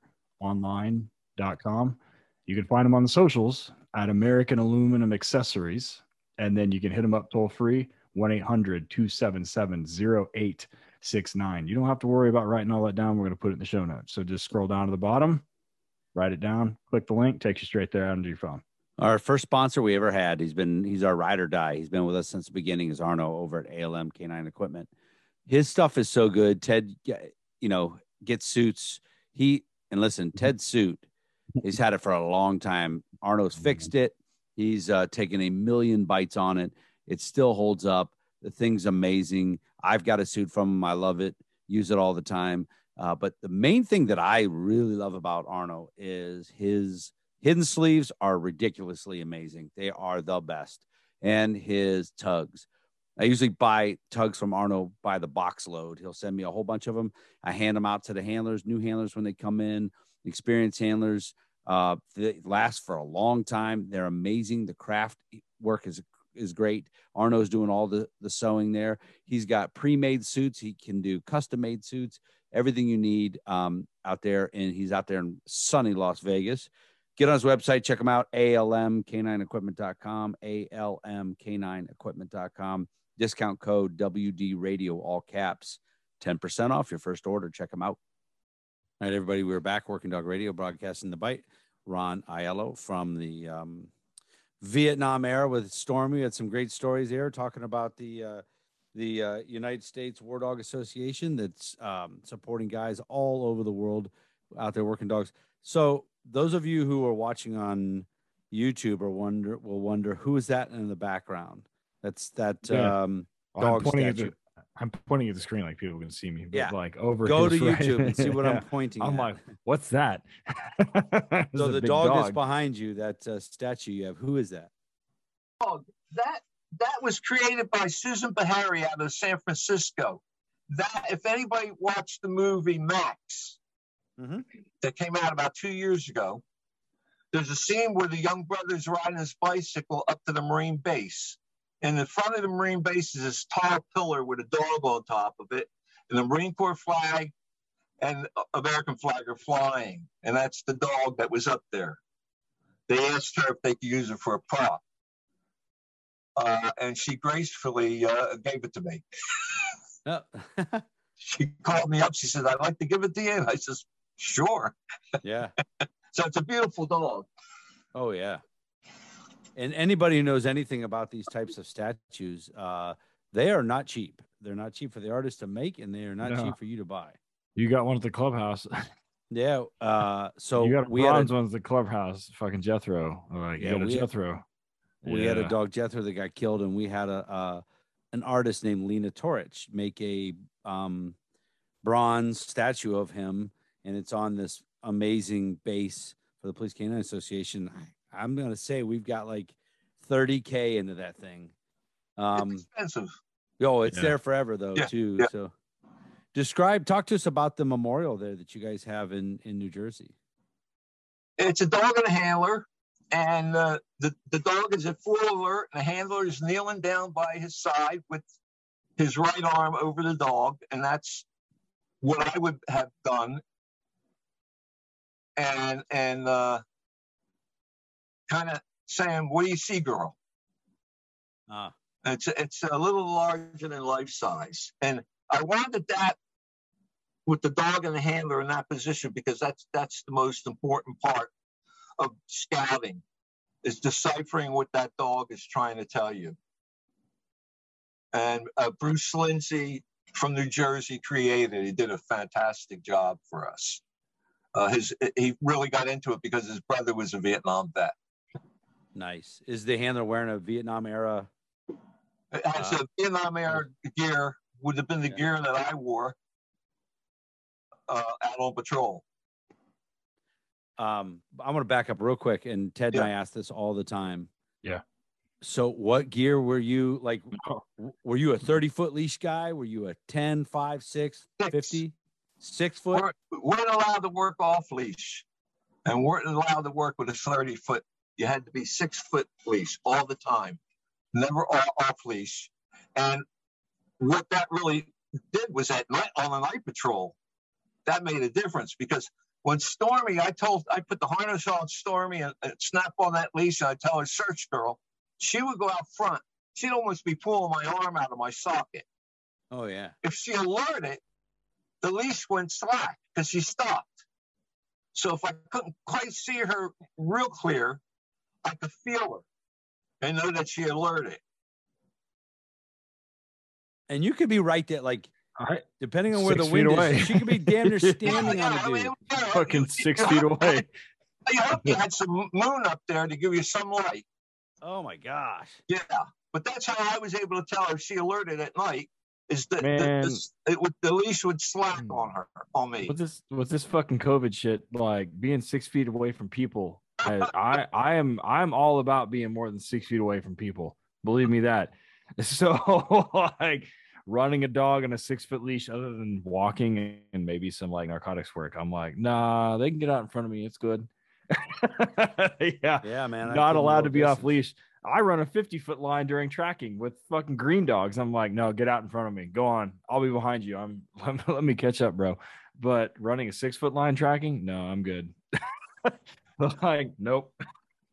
S2: online.com. You can find them on the socials at American Aluminum Accessories, and then you can hit them up toll free 1 800 277 0869. You don't have to worry about writing all that down. We're going to put it in the show notes. So just scroll down to the bottom, write it down, click the link, takes you straight there onto your phone.
S3: Our first sponsor we ever had. He's been he's our ride or die. He's been with us since the beginning. Is Arno over at ALM Canine Equipment. His stuff is so good. Ted, you know, gets suits. He and listen, Ted's suit. He's had it for a long time. Arno's fixed it. He's uh, taken a million bites on it. It still holds up. The thing's amazing. I've got a suit from him. I love it. Use it all the time. Uh, but the main thing that I really love about Arno is his hidden sleeves are ridiculously amazing. They are the best. And his tugs. I usually buy tugs from Arno by the box load. He'll send me a whole bunch of them. I hand them out to the handlers, new handlers when they come in, experienced handlers. Uh, they last for a long time. They're amazing. The craft work is is great. Arno's doing all the the sewing there. He's got pre-made suits. He can do custom-made suits. Everything you need um, out there, and he's out there in sunny Las Vegas. Get on his website, check him out, almk9equipment.com, almk9equipment.com. Discount code WD Radio, all caps, 10% off your first order. Check them out. All right, everybody, we're back, Working Dog Radio, broadcasting the bite. Ron Aiello from the um, Vietnam era with Stormy. We had some great stories there talking about the uh, the uh, United States War Dog Association that's um, supporting guys all over the world out there working dogs. So those of you who are watching on YouTube or wonder will wonder who is that in the background? That's that
S2: Yeah.
S3: um,
S2: I'm
S3: dog
S2: at
S3: statue.
S2: the I'm pointing at the screen like people can see me. But
S3: Yeah.
S2: like over
S3: Go to
S2: right-
S3: YouTube and see what
S2: Yeah.
S3: I'm pointing
S2: I'm
S3: at.
S2: like, what's that?
S3: So the
S2: big
S3: dog, that's behind you, that uh, statue you have. Who is that?
S4: that that was created by Susan Bahary out of San Francisco. That if anybody watched the movie Max
S3: Mhm.
S4: that came out about two years ago, there's a scene where the young brother's riding his bicycle up to the Marine base. In the front of the Marine base is this tall pillar with a dog on top of it, and the Marine Corps flag and American flag are flying, and that's the dog that was up there. They asked her if they could use it for a prop uh, and she gracefully uh, gave it to me.
S3: Oh.
S4: She called me up. She said, "I'd like to give it to you." I says, "Sure."
S3: yeah.
S4: So it's a beautiful dog.
S3: Oh yeah. And anybody who knows anything about these types of statues, uh, they are not cheap. They're not cheap for the artist to make, and they are not
S2: No.
S3: cheap for you to buy.
S2: You got one at the clubhouse.
S3: Yeah. Uh, so
S2: you got a
S3: we had a,
S2: bronze one at the clubhouse. Fucking Jethro. Like,
S3: Yeah,
S2: you got a
S3: we-
S2: Jethro.
S3: we had a dog Jethro that got killed, and we had a uh, an artist named Lena Torich make a um, bronze statue of him, and it's on this amazing base for the Police Canine Association. I, I'm gonna say we've got like 30k into that thing. Um,
S4: it's expensive.
S3: oh, it's
S2: Yeah.
S3: there forever though
S4: Yeah,
S3: too.
S4: yeah.
S3: So, describe, talk to us about the memorial there that you guys have in in New Jersey.
S4: it's a dog and a handler, and uh, the the dog is at full alert, and the handler is kneeling down by his side with his right arm over the dog, and that's what I would have done. And and uh, kind of saying, "What do you see, girl?"
S3: Ah,
S4: It's it's a little larger than life size, and I wanted that with the dog and the handler in that position because that's that's the most important part of scouting is deciphering what that dog is trying to tell you. And uh, Bruce Lindsay from New Jersey created. He did a fantastic job for us. Uh, his he really got into it because his brother was a Vietnam vet.
S3: Nice. Is the handler wearing a Vietnam era?
S4: It has a Vietnam era gear would have been the
S3: Yeah.
S4: gear that I wore uh, out on patrol.
S3: Um, I'm gonna back up real quick, and Ted and I
S4: Yeah.
S3: ask this all the time.
S2: Yeah.
S3: So, what gear were you like? Were you a 30 foot leash guy? Were you a 10, 5, 6,
S4: Six.
S3: 50, six foot?
S4: weren't, weren't allowed to work off leash and weren't allowed to work with a 30 foot. You had to be six foot leash all the time, never off, leash. And what that really did was at night on a night patrol, that made a difference because when Stormy, I told, I put the harness on Stormy and, and snap on that leash and I tell her search girl, she would go out front. She'd almost be pulling my arm out of my socket
S3: Oh yeah.
S4: if she alerted, the leash went slack because she stopped. So if I couldn't quite see her real clear, I could feel her and know that she alerted.
S3: And you could be right there, like
S2: I,
S3: depending on where the
S2: Six feet
S3: wind
S2: away.
S3: is. She could be damn near standing
S4: Yeah,
S3: on
S4: yeah,
S3: the
S4: I
S3: dude.
S4: mean,
S2: fucking six feet away.
S4: You hope you had some moon up there to give you some light.
S3: Oh my gosh.
S4: Yeah, but that's how I was able to tell if she alerted at night. Is that the,
S2: Man.
S4: the, it would, the leash would slack
S2: Hmm.
S4: on her on me?
S2: with this with this fucking COVID shit, like being six feet away from people, I, I am I'm all about being more than six feet away from people. Believe me that. So like running a dog on a six foot leash, other than walking and maybe some like narcotics work, I'm like, nah, they can get out in front of me. It's good. yeah,
S3: Yeah, man.
S2: Not allowed to be off leash. I run a 50 foot line during tracking with fucking green dogs. I'm like, no, get out in front of me. Go on. I'll be behind you. I'm let me catch up, bro. But running a six foot line tracking, no, I'm good. like, nope.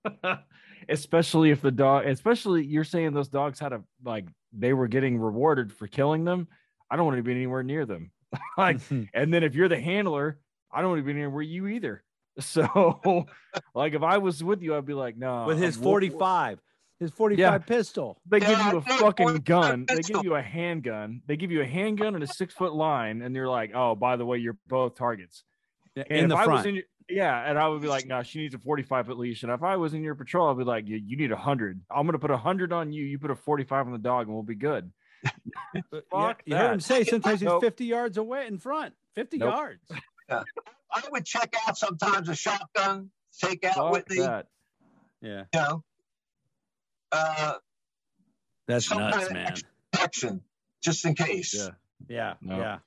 S2: especially if the dog, especially you're saying those dogs had a like they were getting rewarded for killing them. I don't want to be anywhere near them. like, and then if you're the handler, I don't want to be anywhere you either. So, like, if I was with you, I'd be like, no.
S3: with his
S2: I'm- we'll-
S3: 45, his 45 pistol.
S2: They give you a fucking
S4: 45
S2: gun. They give you a handgun. They give you a handgun and a six foot line, and you're like, oh, by the way, you're both targets. And
S3: in
S2: if
S3: the
S2: I was
S3: front.
S2: in your, yeah, and I would be like, no, she needs a 45 foot leash. And if I was in your patrol, I'd be like, you, you need a hundred. I'm gonna put a hundred on you. You put a 45 on the dog, and we'll be good. Fuck
S3: you, you heard him say sometimes he's
S2: Nope.
S3: 50 yards away in front. 50
S2: Nope.
S3: yards.
S4: I would check out sometimes a shotgun, take out
S2: Fuck
S4: with me,
S2: that.
S3: Yeah.
S4: you know. Uh,
S3: That's nuts, man.
S4: protection, just in case.
S2: Yeah.
S3: Yeah.
S2: No.
S3: Yeah.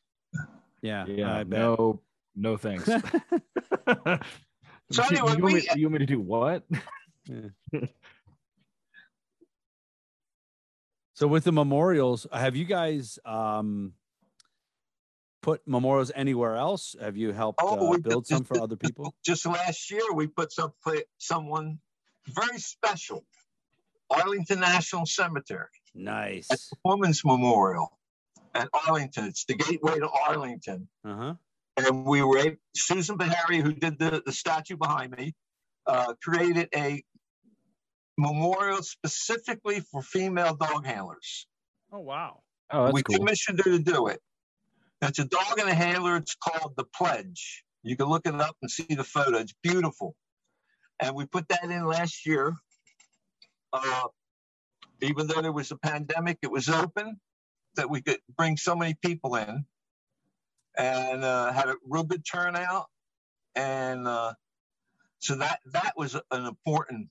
S3: Yeah.
S2: Yeah.
S3: I bet.
S2: no, no thanks.
S4: So
S2: you,
S4: anyway,
S2: you, want me, you want me to do what?
S3: So with the memorials, have you guys um put memorials anywhere else? Have you helped
S4: Oh,
S3: uh, build
S4: did-
S3: some for other people?
S4: Just last year, we put some someone very special, Arlington National Cemetery,
S3: Nice.
S4: Woman's Memorial at Arlington. It's the gateway to Arlington.
S3: Uh huh.
S4: And we were able, Susan Bahary, who did the, the statue behind me, uh, created a memorial specifically for female dog handlers.
S3: Oh wow.
S2: Oh, that's
S4: we
S2: cool.
S4: commissioned her to do it. It's a dog and a handler. It's called The Pledge. You can look it up and see the photo. It's beautiful. And we put that in last year. Uh, even though there was a pandemic, it was open that we could bring so many people in and uh, had a real good turnout. And uh, so that that was an important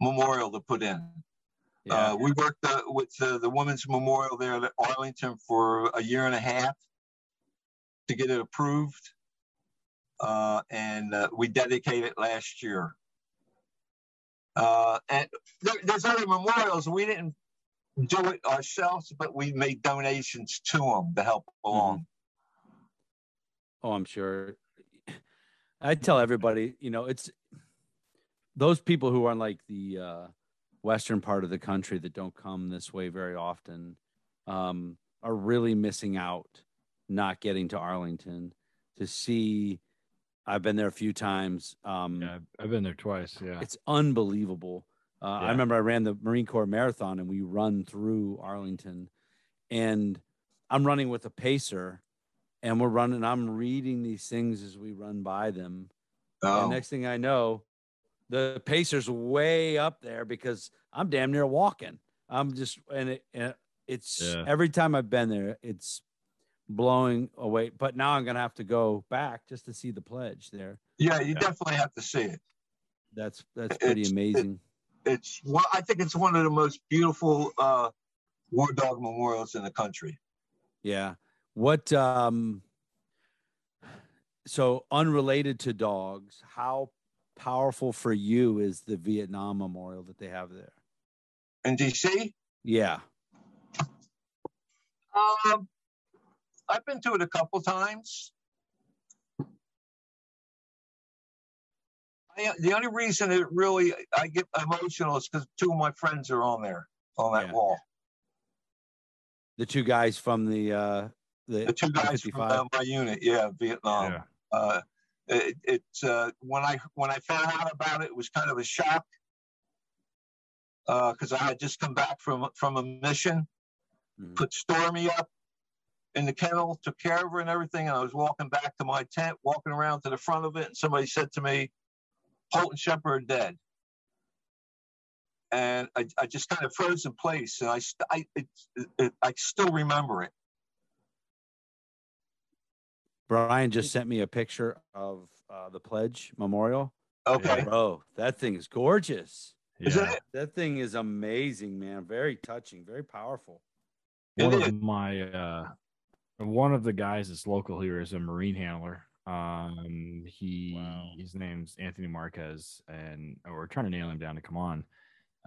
S4: memorial to put in.
S3: Yeah.
S4: Uh, we worked uh, with uh, the Women's Memorial there at Arlington for a year and a half to get it approved. uh, and uh, we dedicated it last year. Uh, and there, there's other memorials. We didn't do it ourselves, but we made donations to them to help along.
S3: Oh, I'm sure. I tell everybody, you know, it's those people who are in like the uh, western part of the country that don't come this way very often um, are really missing out not getting to Arlington to see. I've been there a few times. Um,
S2: Yeah, I've- been there twice. Yeah.
S3: It's unbelievable. Uh, I remember I ran the Marine Corps Marathon and we run through Arlington, and I'm running with a pacer, and we're running. I'm reading these things as we run by them.
S4: Oh,
S3: And next thing I know, the pacer's way up there because I'm damn near walking. I'm just and it, and it's
S2: Yeah.
S3: every time I've been there, it's blowing away. But now I'm gonna have to go back just to see the pledge there.
S4: yeah, you
S2: Yeah.
S4: definitely have to see it.
S3: That's that's pretty
S4: It's-
S3: amazing.
S4: It's one. I think it's one of the most beautiful uh, war dog memorials in the country.
S3: Yeah. What um so unrelated to dogs, how powerful for you is the Vietnam Memorial that they have there?
S4: In DC,
S3: Yeah.
S4: um, I've been to it a couple times. I, the only reason it really I get emotional is because two of my friends are on there on that
S3: Yeah.
S4: wall.
S3: The two guys from the uh the,
S4: The two guys from
S3: 55.
S4: uh, my unit, yeah, Vietnam.
S2: yeah.
S4: Uh, it, it's uh, when I when I found out about it, it was kind of a shock because I had just come back from from a mission,
S3: Mhm.
S4: put Stormy up in the kennel, took care of her and everything, and I was walking back to my tent, walking around to the front of it, and somebody said to me, "Holt and Shepard are dead." And I, I just kind of froze in place, and I, I, it, it, I still remember it.
S3: Brian just sent me a picture of uh, the pledge memorial.
S4: Okay,
S3: Bro, that thing is gorgeous.
S4: is
S2: yeah.
S4: it?
S3: That thing is amazing, man. Very touching, very powerful.
S2: one of my uh one of the guys that's local here is a marine handler um he
S3: Wow.
S2: his name's anthony marquez and we're trying to nail him down to come on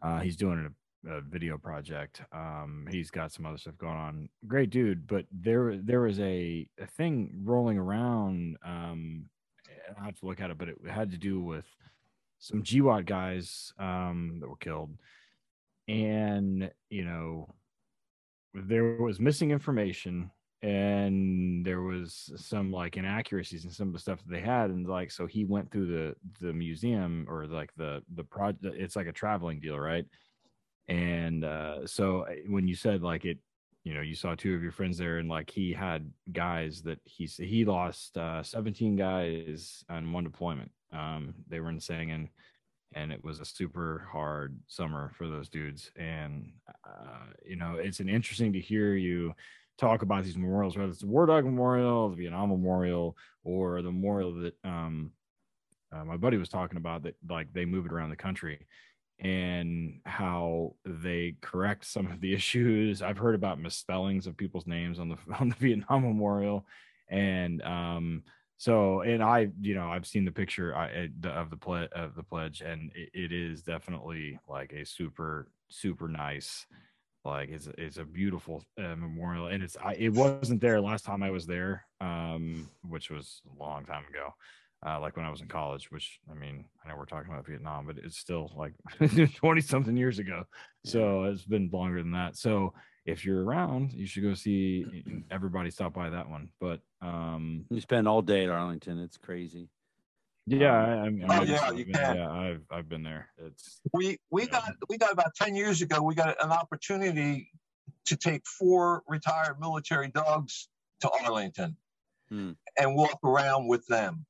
S2: uh he's doing a, video project um he's got some other stuff going on. Great dude but there there was a, a thing rolling around um i have to look at it but it had to do with some GWOT guys um that were killed. And you know there was missing information and there was some like inaccuracies in some of the stuff that they had. And like so he went through the the museum or like the the project it's like a traveling deal right and uh so uh, when you said like it you know you saw two of your friends there and like he had guys that he he lost uh 17 guys on one deployment. Um they were in Sangin and it was a super hard summer for those dudes. And uh you know it's an interesting to hear you talk about these memorials whether it's the war dog memorial the vietnam memorial or the memorial that um uh, my buddy was talking about that like they move it around the country and how they correct some of the issues. I've heard about misspellings of people's names on the on the vietnam memorial and um so and i you know i've seen the picture I, eh, of the ple- of the pledge and it, it is definitely like a super super nice like it's it's a beautiful uh, memorial and it's I, it wasn't there last time i was there um which was a long time ago uh like when i was in college which i mean i know we're talking about vietnam but it's still like 20 something years ago so it's been longer than that so if you're around you should go see everybody stop by that one but um
S3: You spend all day at Arlington. It's crazy.
S2: yeah
S3: Um,
S2: I, I mean,
S4: Oh,
S2: I've-
S4: yeah, you
S2: been-
S4: can.
S2: yeah i've i've been there it's
S4: we we
S2: Yeah.
S4: got we got about 10 years ago we got an opportunity to take four retired military dogs to arlington
S3: Hmm.
S4: and walk around with them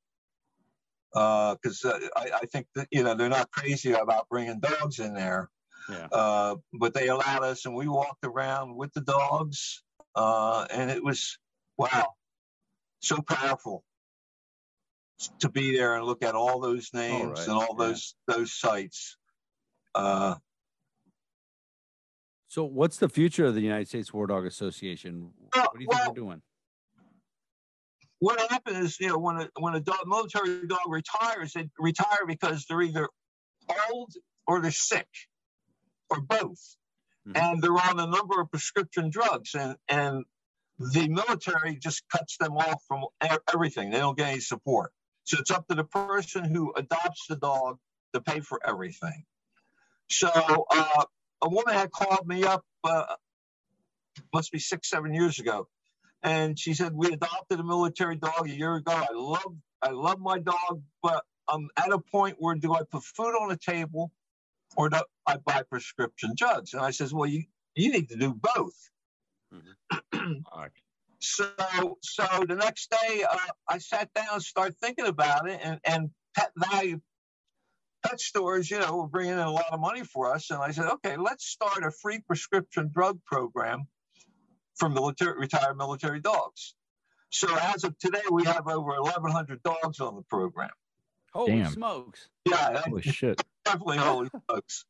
S4: because uh, I, I think that you know they're not crazy about bringing dogs in there
S3: Yeah.
S4: uh, but they allowed us and we walked around with the dogs uh, and it was wow so powerful to be there and look at all those names
S3: right,
S4: and all
S3: yeah.
S4: those those sites uh,
S3: So, what's the future of the United States War Dog Association? What do you think
S4: well-
S3: we're doing?
S4: What happens is, you know, when a when a dog, military dog retires, they retire because they're either old or they're sick, or both,
S3: Mhm.
S4: and they're on a number of prescription drugs, and and the military just cuts them off from everything. They don't get any support. So it's up to the person who adopts the dog to pay for everything. So uh, a woman had called me up, uh, must be six, seven years ago, and she said we adopted a military dog a year ago. I love, I love my dog, but I'm at a point where do I put food on the table, or do I buy prescription drugs? And I says, well, you you need to do both.
S2: Fuck.
S4: So, so the next day, uh, I sat down and started thinking about it, and and pet Valu pet stores, you know, were bringing in a lot of money for us, and I said, okay, let's start a free prescription drug program for military retired military dogs. So as of today, we have over 1,100 dogs on the program.
S3: Holy
S2: Damn.
S3: smokes!
S4: Yeah,
S2: Holy shit.
S4: definitely holy smokes.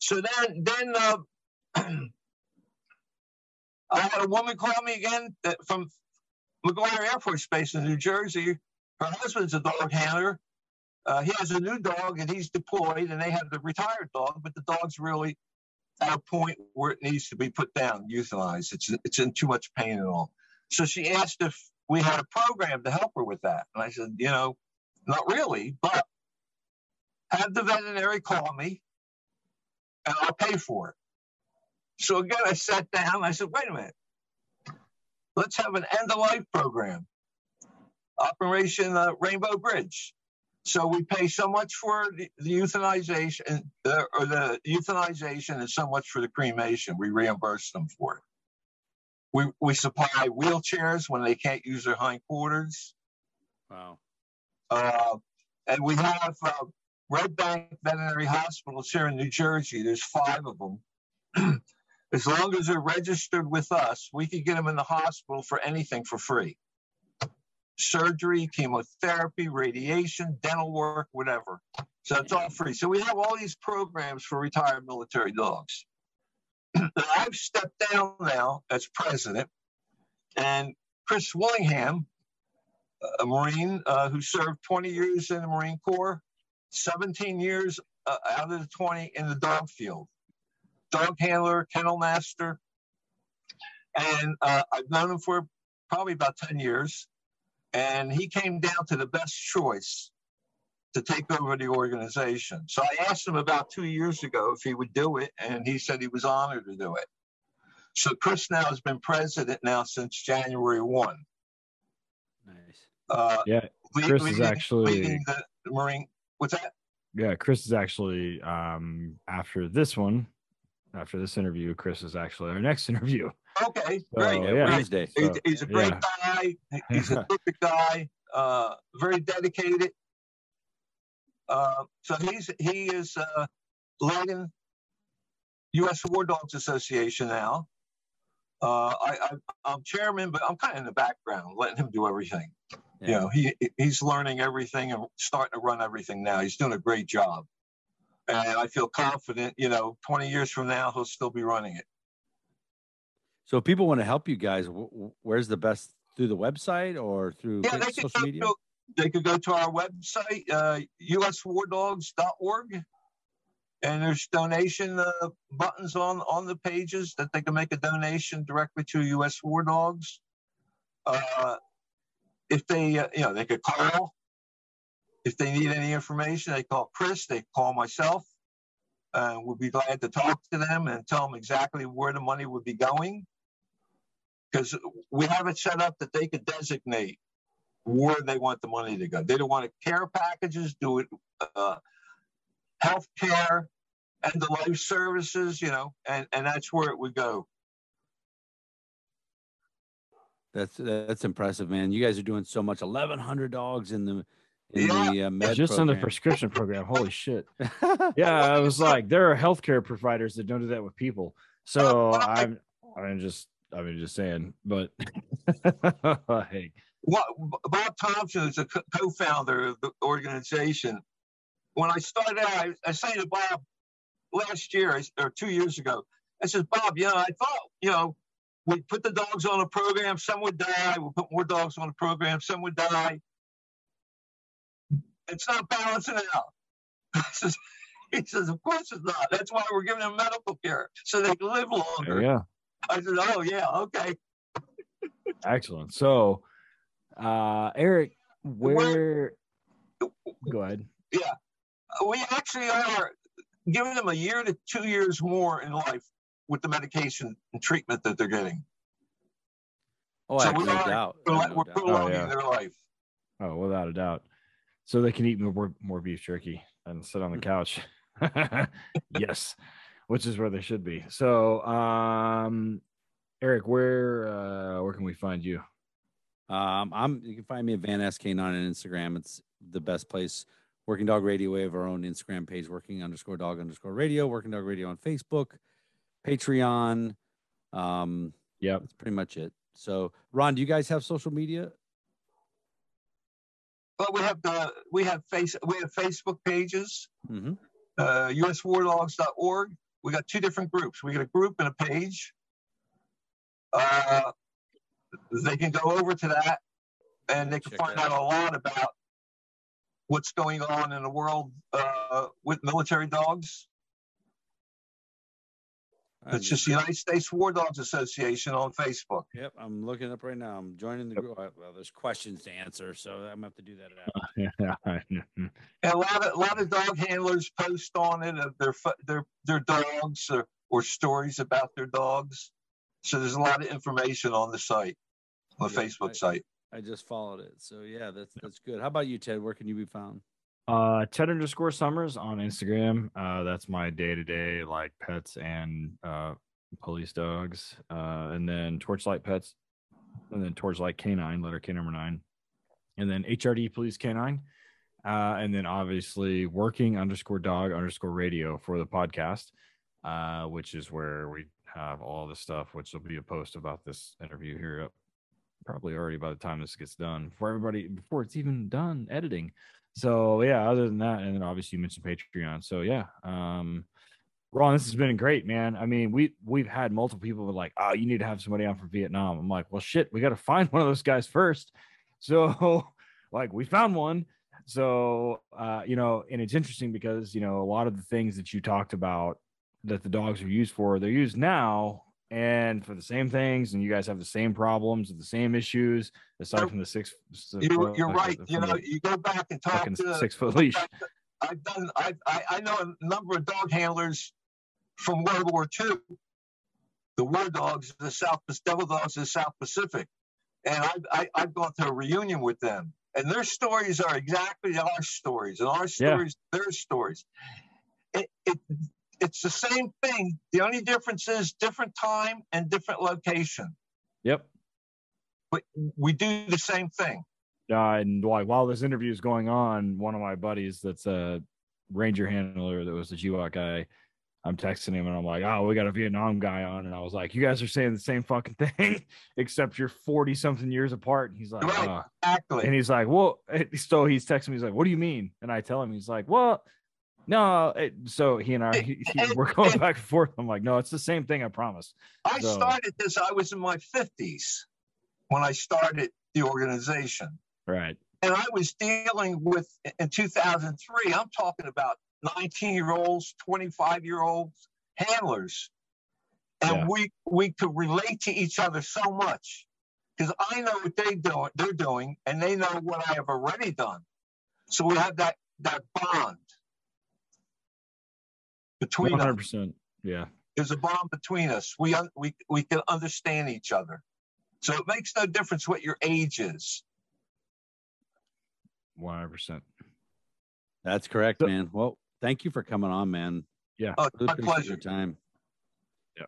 S4: So then, then uh, I had a woman call me again that, from McGuire Air Force Base in New Jersey. Her husband's a dog handler. Uh, he has a new dog and he's deployed, and they have the retired dog, but the dog's really at a point where it needs to be put down, euthanized. It's it's in too much pain and all. So she asked if we had a program to help her with that, and I said, you know, not really, but have the veterinary call me and I'll pay for it. So again, I sat down. I said, wait a minute. Let's have an end of life program, Operation uh, Rainbow Bridge. So we pay so much for the, the euthanization uh, or the euthanization and so much for the cremation. We reimburse them for it. We, we supply wheelchairs when they can't use their hindquarters.
S3: Wow.
S4: Uh, and we have uh, Red Bank Veterinary Hospitals here in New Jersey. There's five of them. as long as they're registered with us, we can get them in the hospital for anything for free surgery, chemotherapy, radiation, dental work, whatever. So it's all free. So we have all these programs for retired military dogs. I've stepped down now as president, and Chris Willingham, a Marine uh, who served 20 years in the Marine Corps, 17 years uh, out of the 20 in the dog field, dog handler, kennel master. And uh, I've known him for probably about 10 years. And he came down to the best choice to take over the organization. So I asked him about two years ago if he would do it, and he said he was honored to do it. So Chris now has been president now since January 1.
S3: Nice.
S4: Uh,
S2: Yeah,
S4: lead-
S2: Chris is actually-
S4: leading the Marine. What's that?
S2: yeah. Chris is actually um after this one, after this interview, Chris is actually our next interview.
S4: Okay,
S2: So,
S4: great.
S2: yeah.
S3: Wednesday.
S4: He's,
S2: So,
S4: he's a great
S2: yeah.
S4: guy. He's a terrific guy. Uh, very dedicated. Uh, so he's he is uh, leading U.S. War Dogs Association now. Uh, I, I, I'm chairman, but I'm kind of in the background, letting him do everything. You know, he he's learning everything and starting to run everything now. He's doing a great job, and I feel confident. You know, 20 years from now, he'll still be running it.
S3: So if people want to help you guys, wh- wh- where's the best through the website or through
S4: Yeah, they could,
S3: social
S4: go
S3: media?
S4: to, they could go to our website, uh, uswardogs.org, and there's donation uh, buttons on on the pages that they can make a donation directly to U.S. War Dogs. Uh, if they, uh, you know, they could call. If they need any information, they call Chris. They call myself. Uh, we'll be glad to talk to them and tell them exactly where the money would be going. Because we have it set up that they could designate where they want the money to go. They don't want to care packages, do it uh, health care, and the life services, you know, and, and that's where it would go.
S3: That's that's impressive, man. You guys are doing so much. Eleven hundred dogs in the in
S4: Yeah.
S3: the uh, med
S2: Just on the prescription program. Holy shit. Yeah, I was like, there are healthcare providers that don't do that with people. So I'm, I'm just, I mean, just saying, but hey,
S4: What, Bob Thompson is a co- co-founder of the organization. When I started out, I, I say to Bob last year or two years ago, I said, Bob, you know, I thought, you know, we put the dogs on a program, some would die. We put more dogs on a program, some would die. It's not balancing out. he says, Of course it's not. That's why we're giving them medical care so they can live longer.
S2: Yeah.
S4: I said, Oh, yeah, okay.
S2: Excellent. So, uh, Eric, where? Go ahead.
S4: Yeah. We actually are giving them a year to two years more in life with the medication and treatment that they're getting.
S3: Oh,
S4: So
S3: I have
S4: we
S3: no
S4: are-
S3: doubt.
S4: We're,
S3: I
S4: li-
S3: have no
S4: we're
S3: doubt.
S4: prolonging
S2: yeah.
S4: their life.
S2: Oh, without a doubt. So they can eat more more beef jerky and sit on the couch. yes, which is where they should be. So, um, Eric, where uh, where can we find you?
S3: Um, I'm you can find me at Van SK9 on Instagram. It's the best place. Working Dog Radio. We have our own Instagram page, working underscore dog underscore radio, working dog radio on Facebook, Patreon. Um,
S2: Yep.
S3: that's pretty much it. So, Ron, do you guys have social media?
S4: But we have the we have face we have Facebook pages,
S3: Mm-hmm.
S4: uh, uswardogs.org. We got two different groups. We got a group and a page. Uh, they can go over to that, and they can
S3: Check
S4: find
S3: that
S4: out a lot about what's going on in the world uh, with military dogs. It's just the United States War Dogs Association on Facebook.
S3: Yep, I'm looking up right now. I'm joining the group. Well, there's questions to answer, so I'm gonna have to do that. After.
S2: Yeah.
S4: A lot of a lot of dog handlers post on it of their their their dogs or, or stories about their dogs. So there's a lot of information on the site, on the
S3: Yeah,
S4: Facebook
S3: I-
S4: site.
S3: I just followed it, so yeah, that's that's good. How about you, Ted? Where can you be found?
S2: Uh, Ted underscore Summers on Instagram. Uh, that's my day to day like pets and uh police dogs. Uh, and then Torchlight Pets, and then Torchlight Canine, letter K number nine, and then HRD Police Canine. Uh, and then obviously working underscore dog underscore radio for the podcast, uh, which is where we have all the stuff, which will be a post about this interview here up probably already by the time this gets done for everybody before it's even done editing. So yeah, other than that, and then obviously you mentioned Patreon. So yeah, um, Ron, this has been great, man. I mean, we we've had multiple people like, oh, you need to have somebody on from Vietnam. I'm like, well, shit, we got to find one of those guys first. So like, we found one. So uh, you know, and it's interesting because you know a lot of the things that you talked about that the dogs are used for, they're used now and for the same things, and you guys have the same problems, the same issues, aside
S4: You're-
S2: from the six.
S4: You're, you're
S2: uh,
S4: right.
S2: from
S4: You know, you go back and talk to
S2: six foot leash.
S4: back I've done. I, I I know a number of dog handlers from World War II. The war dogs, of the South Devil dogs of the South Pacific, and I've I, I've gone to a reunion with them, and their stories are exactly our stories, and our
S2: Yeah.
S4: stories their stories. It, it it's the same thing. The only difference is different time and different location,
S2: Yep.
S4: but we do the same thing.
S2: uh, and like while this interview is going on, one of my buddies that's a ranger handler that was a GWOT guy, I'm texting him and I'm like, oh, we got a Vietnam guy on. And I was like, you guys are saying the same fucking thing, except you're 40 something years apart. And he's like,
S4: Right. Exactly.
S2: and he's like, well, so he's texting me, he's like, what do you mean? And I tell him, he's like, well, no. It, so he and I, he, he-
S4: And-
S2: we're going
S4: and-
S2: back and forth. I'm like, no, it's the same thing. I promise.
S4: I
S2: So-
S4: started this, I was in my 50s when I started the organization.
S2: Right.
S4: And I was dealing with, in 2003, I'm talking about 19 year olds, 25 year olds, handlers. And
S2: Yeah.
S4: we, we could relate to each other so much because I know what they do, they're doing and they know what I have already done. So we have that, that bond between us.
S2: 100%. Yeah.
S4: there's a bond between us. We un- we we can understand each other. So it makes no difference what your age is.
S2: 100%.
S3: That's correct,
S2: So-
S3: man. Well, thank you for coming on, man.
S4: Oh, it's my pleasure.
S3: your time.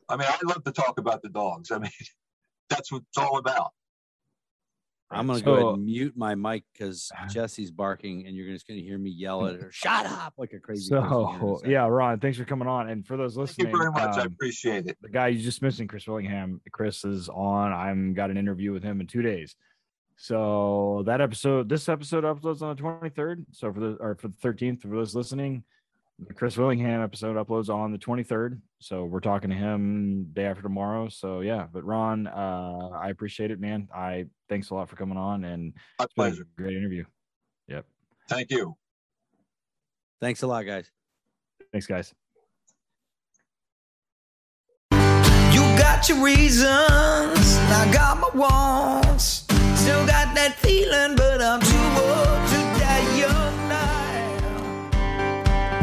S4: I mean, I love to talk about the dogs. I mean, that's what it's all about.
S3: I'm gonna go ahead and mute my mic because Jesse's barking, and you're just gonna hear me yell at her. Shut up, like a crazy. person here in a
S2: So
S3: second.
S2: yeah, Ron, thanks for coming on. And for those listening,
S4: Thank
S2: listening,
S4: you very much. I
S2: um,
S4: appreciate it.
S2: the guy you just mentioned, Chris Willingham, Chris is on. I'm got an interview with him in two days. So that episode, this episode uploads on the 23rd. So for the or for the 13th, for those listening, The Chris Willingham episode uploads on the 23rd. So we're talking to him day after tomorrow. So yeah, but Ron, uh, I appreciate it, man. I thanks a lot for coming on and
S4: My
S2: it's been a
S4: pleasure.
S2: great interview. Yep.
S4: Thank you.
S3: Thanks a lot, guys.
S2: Thanks, guys.
S5: You got your reasons, I got my wants. Still got that feeling, but I'm too old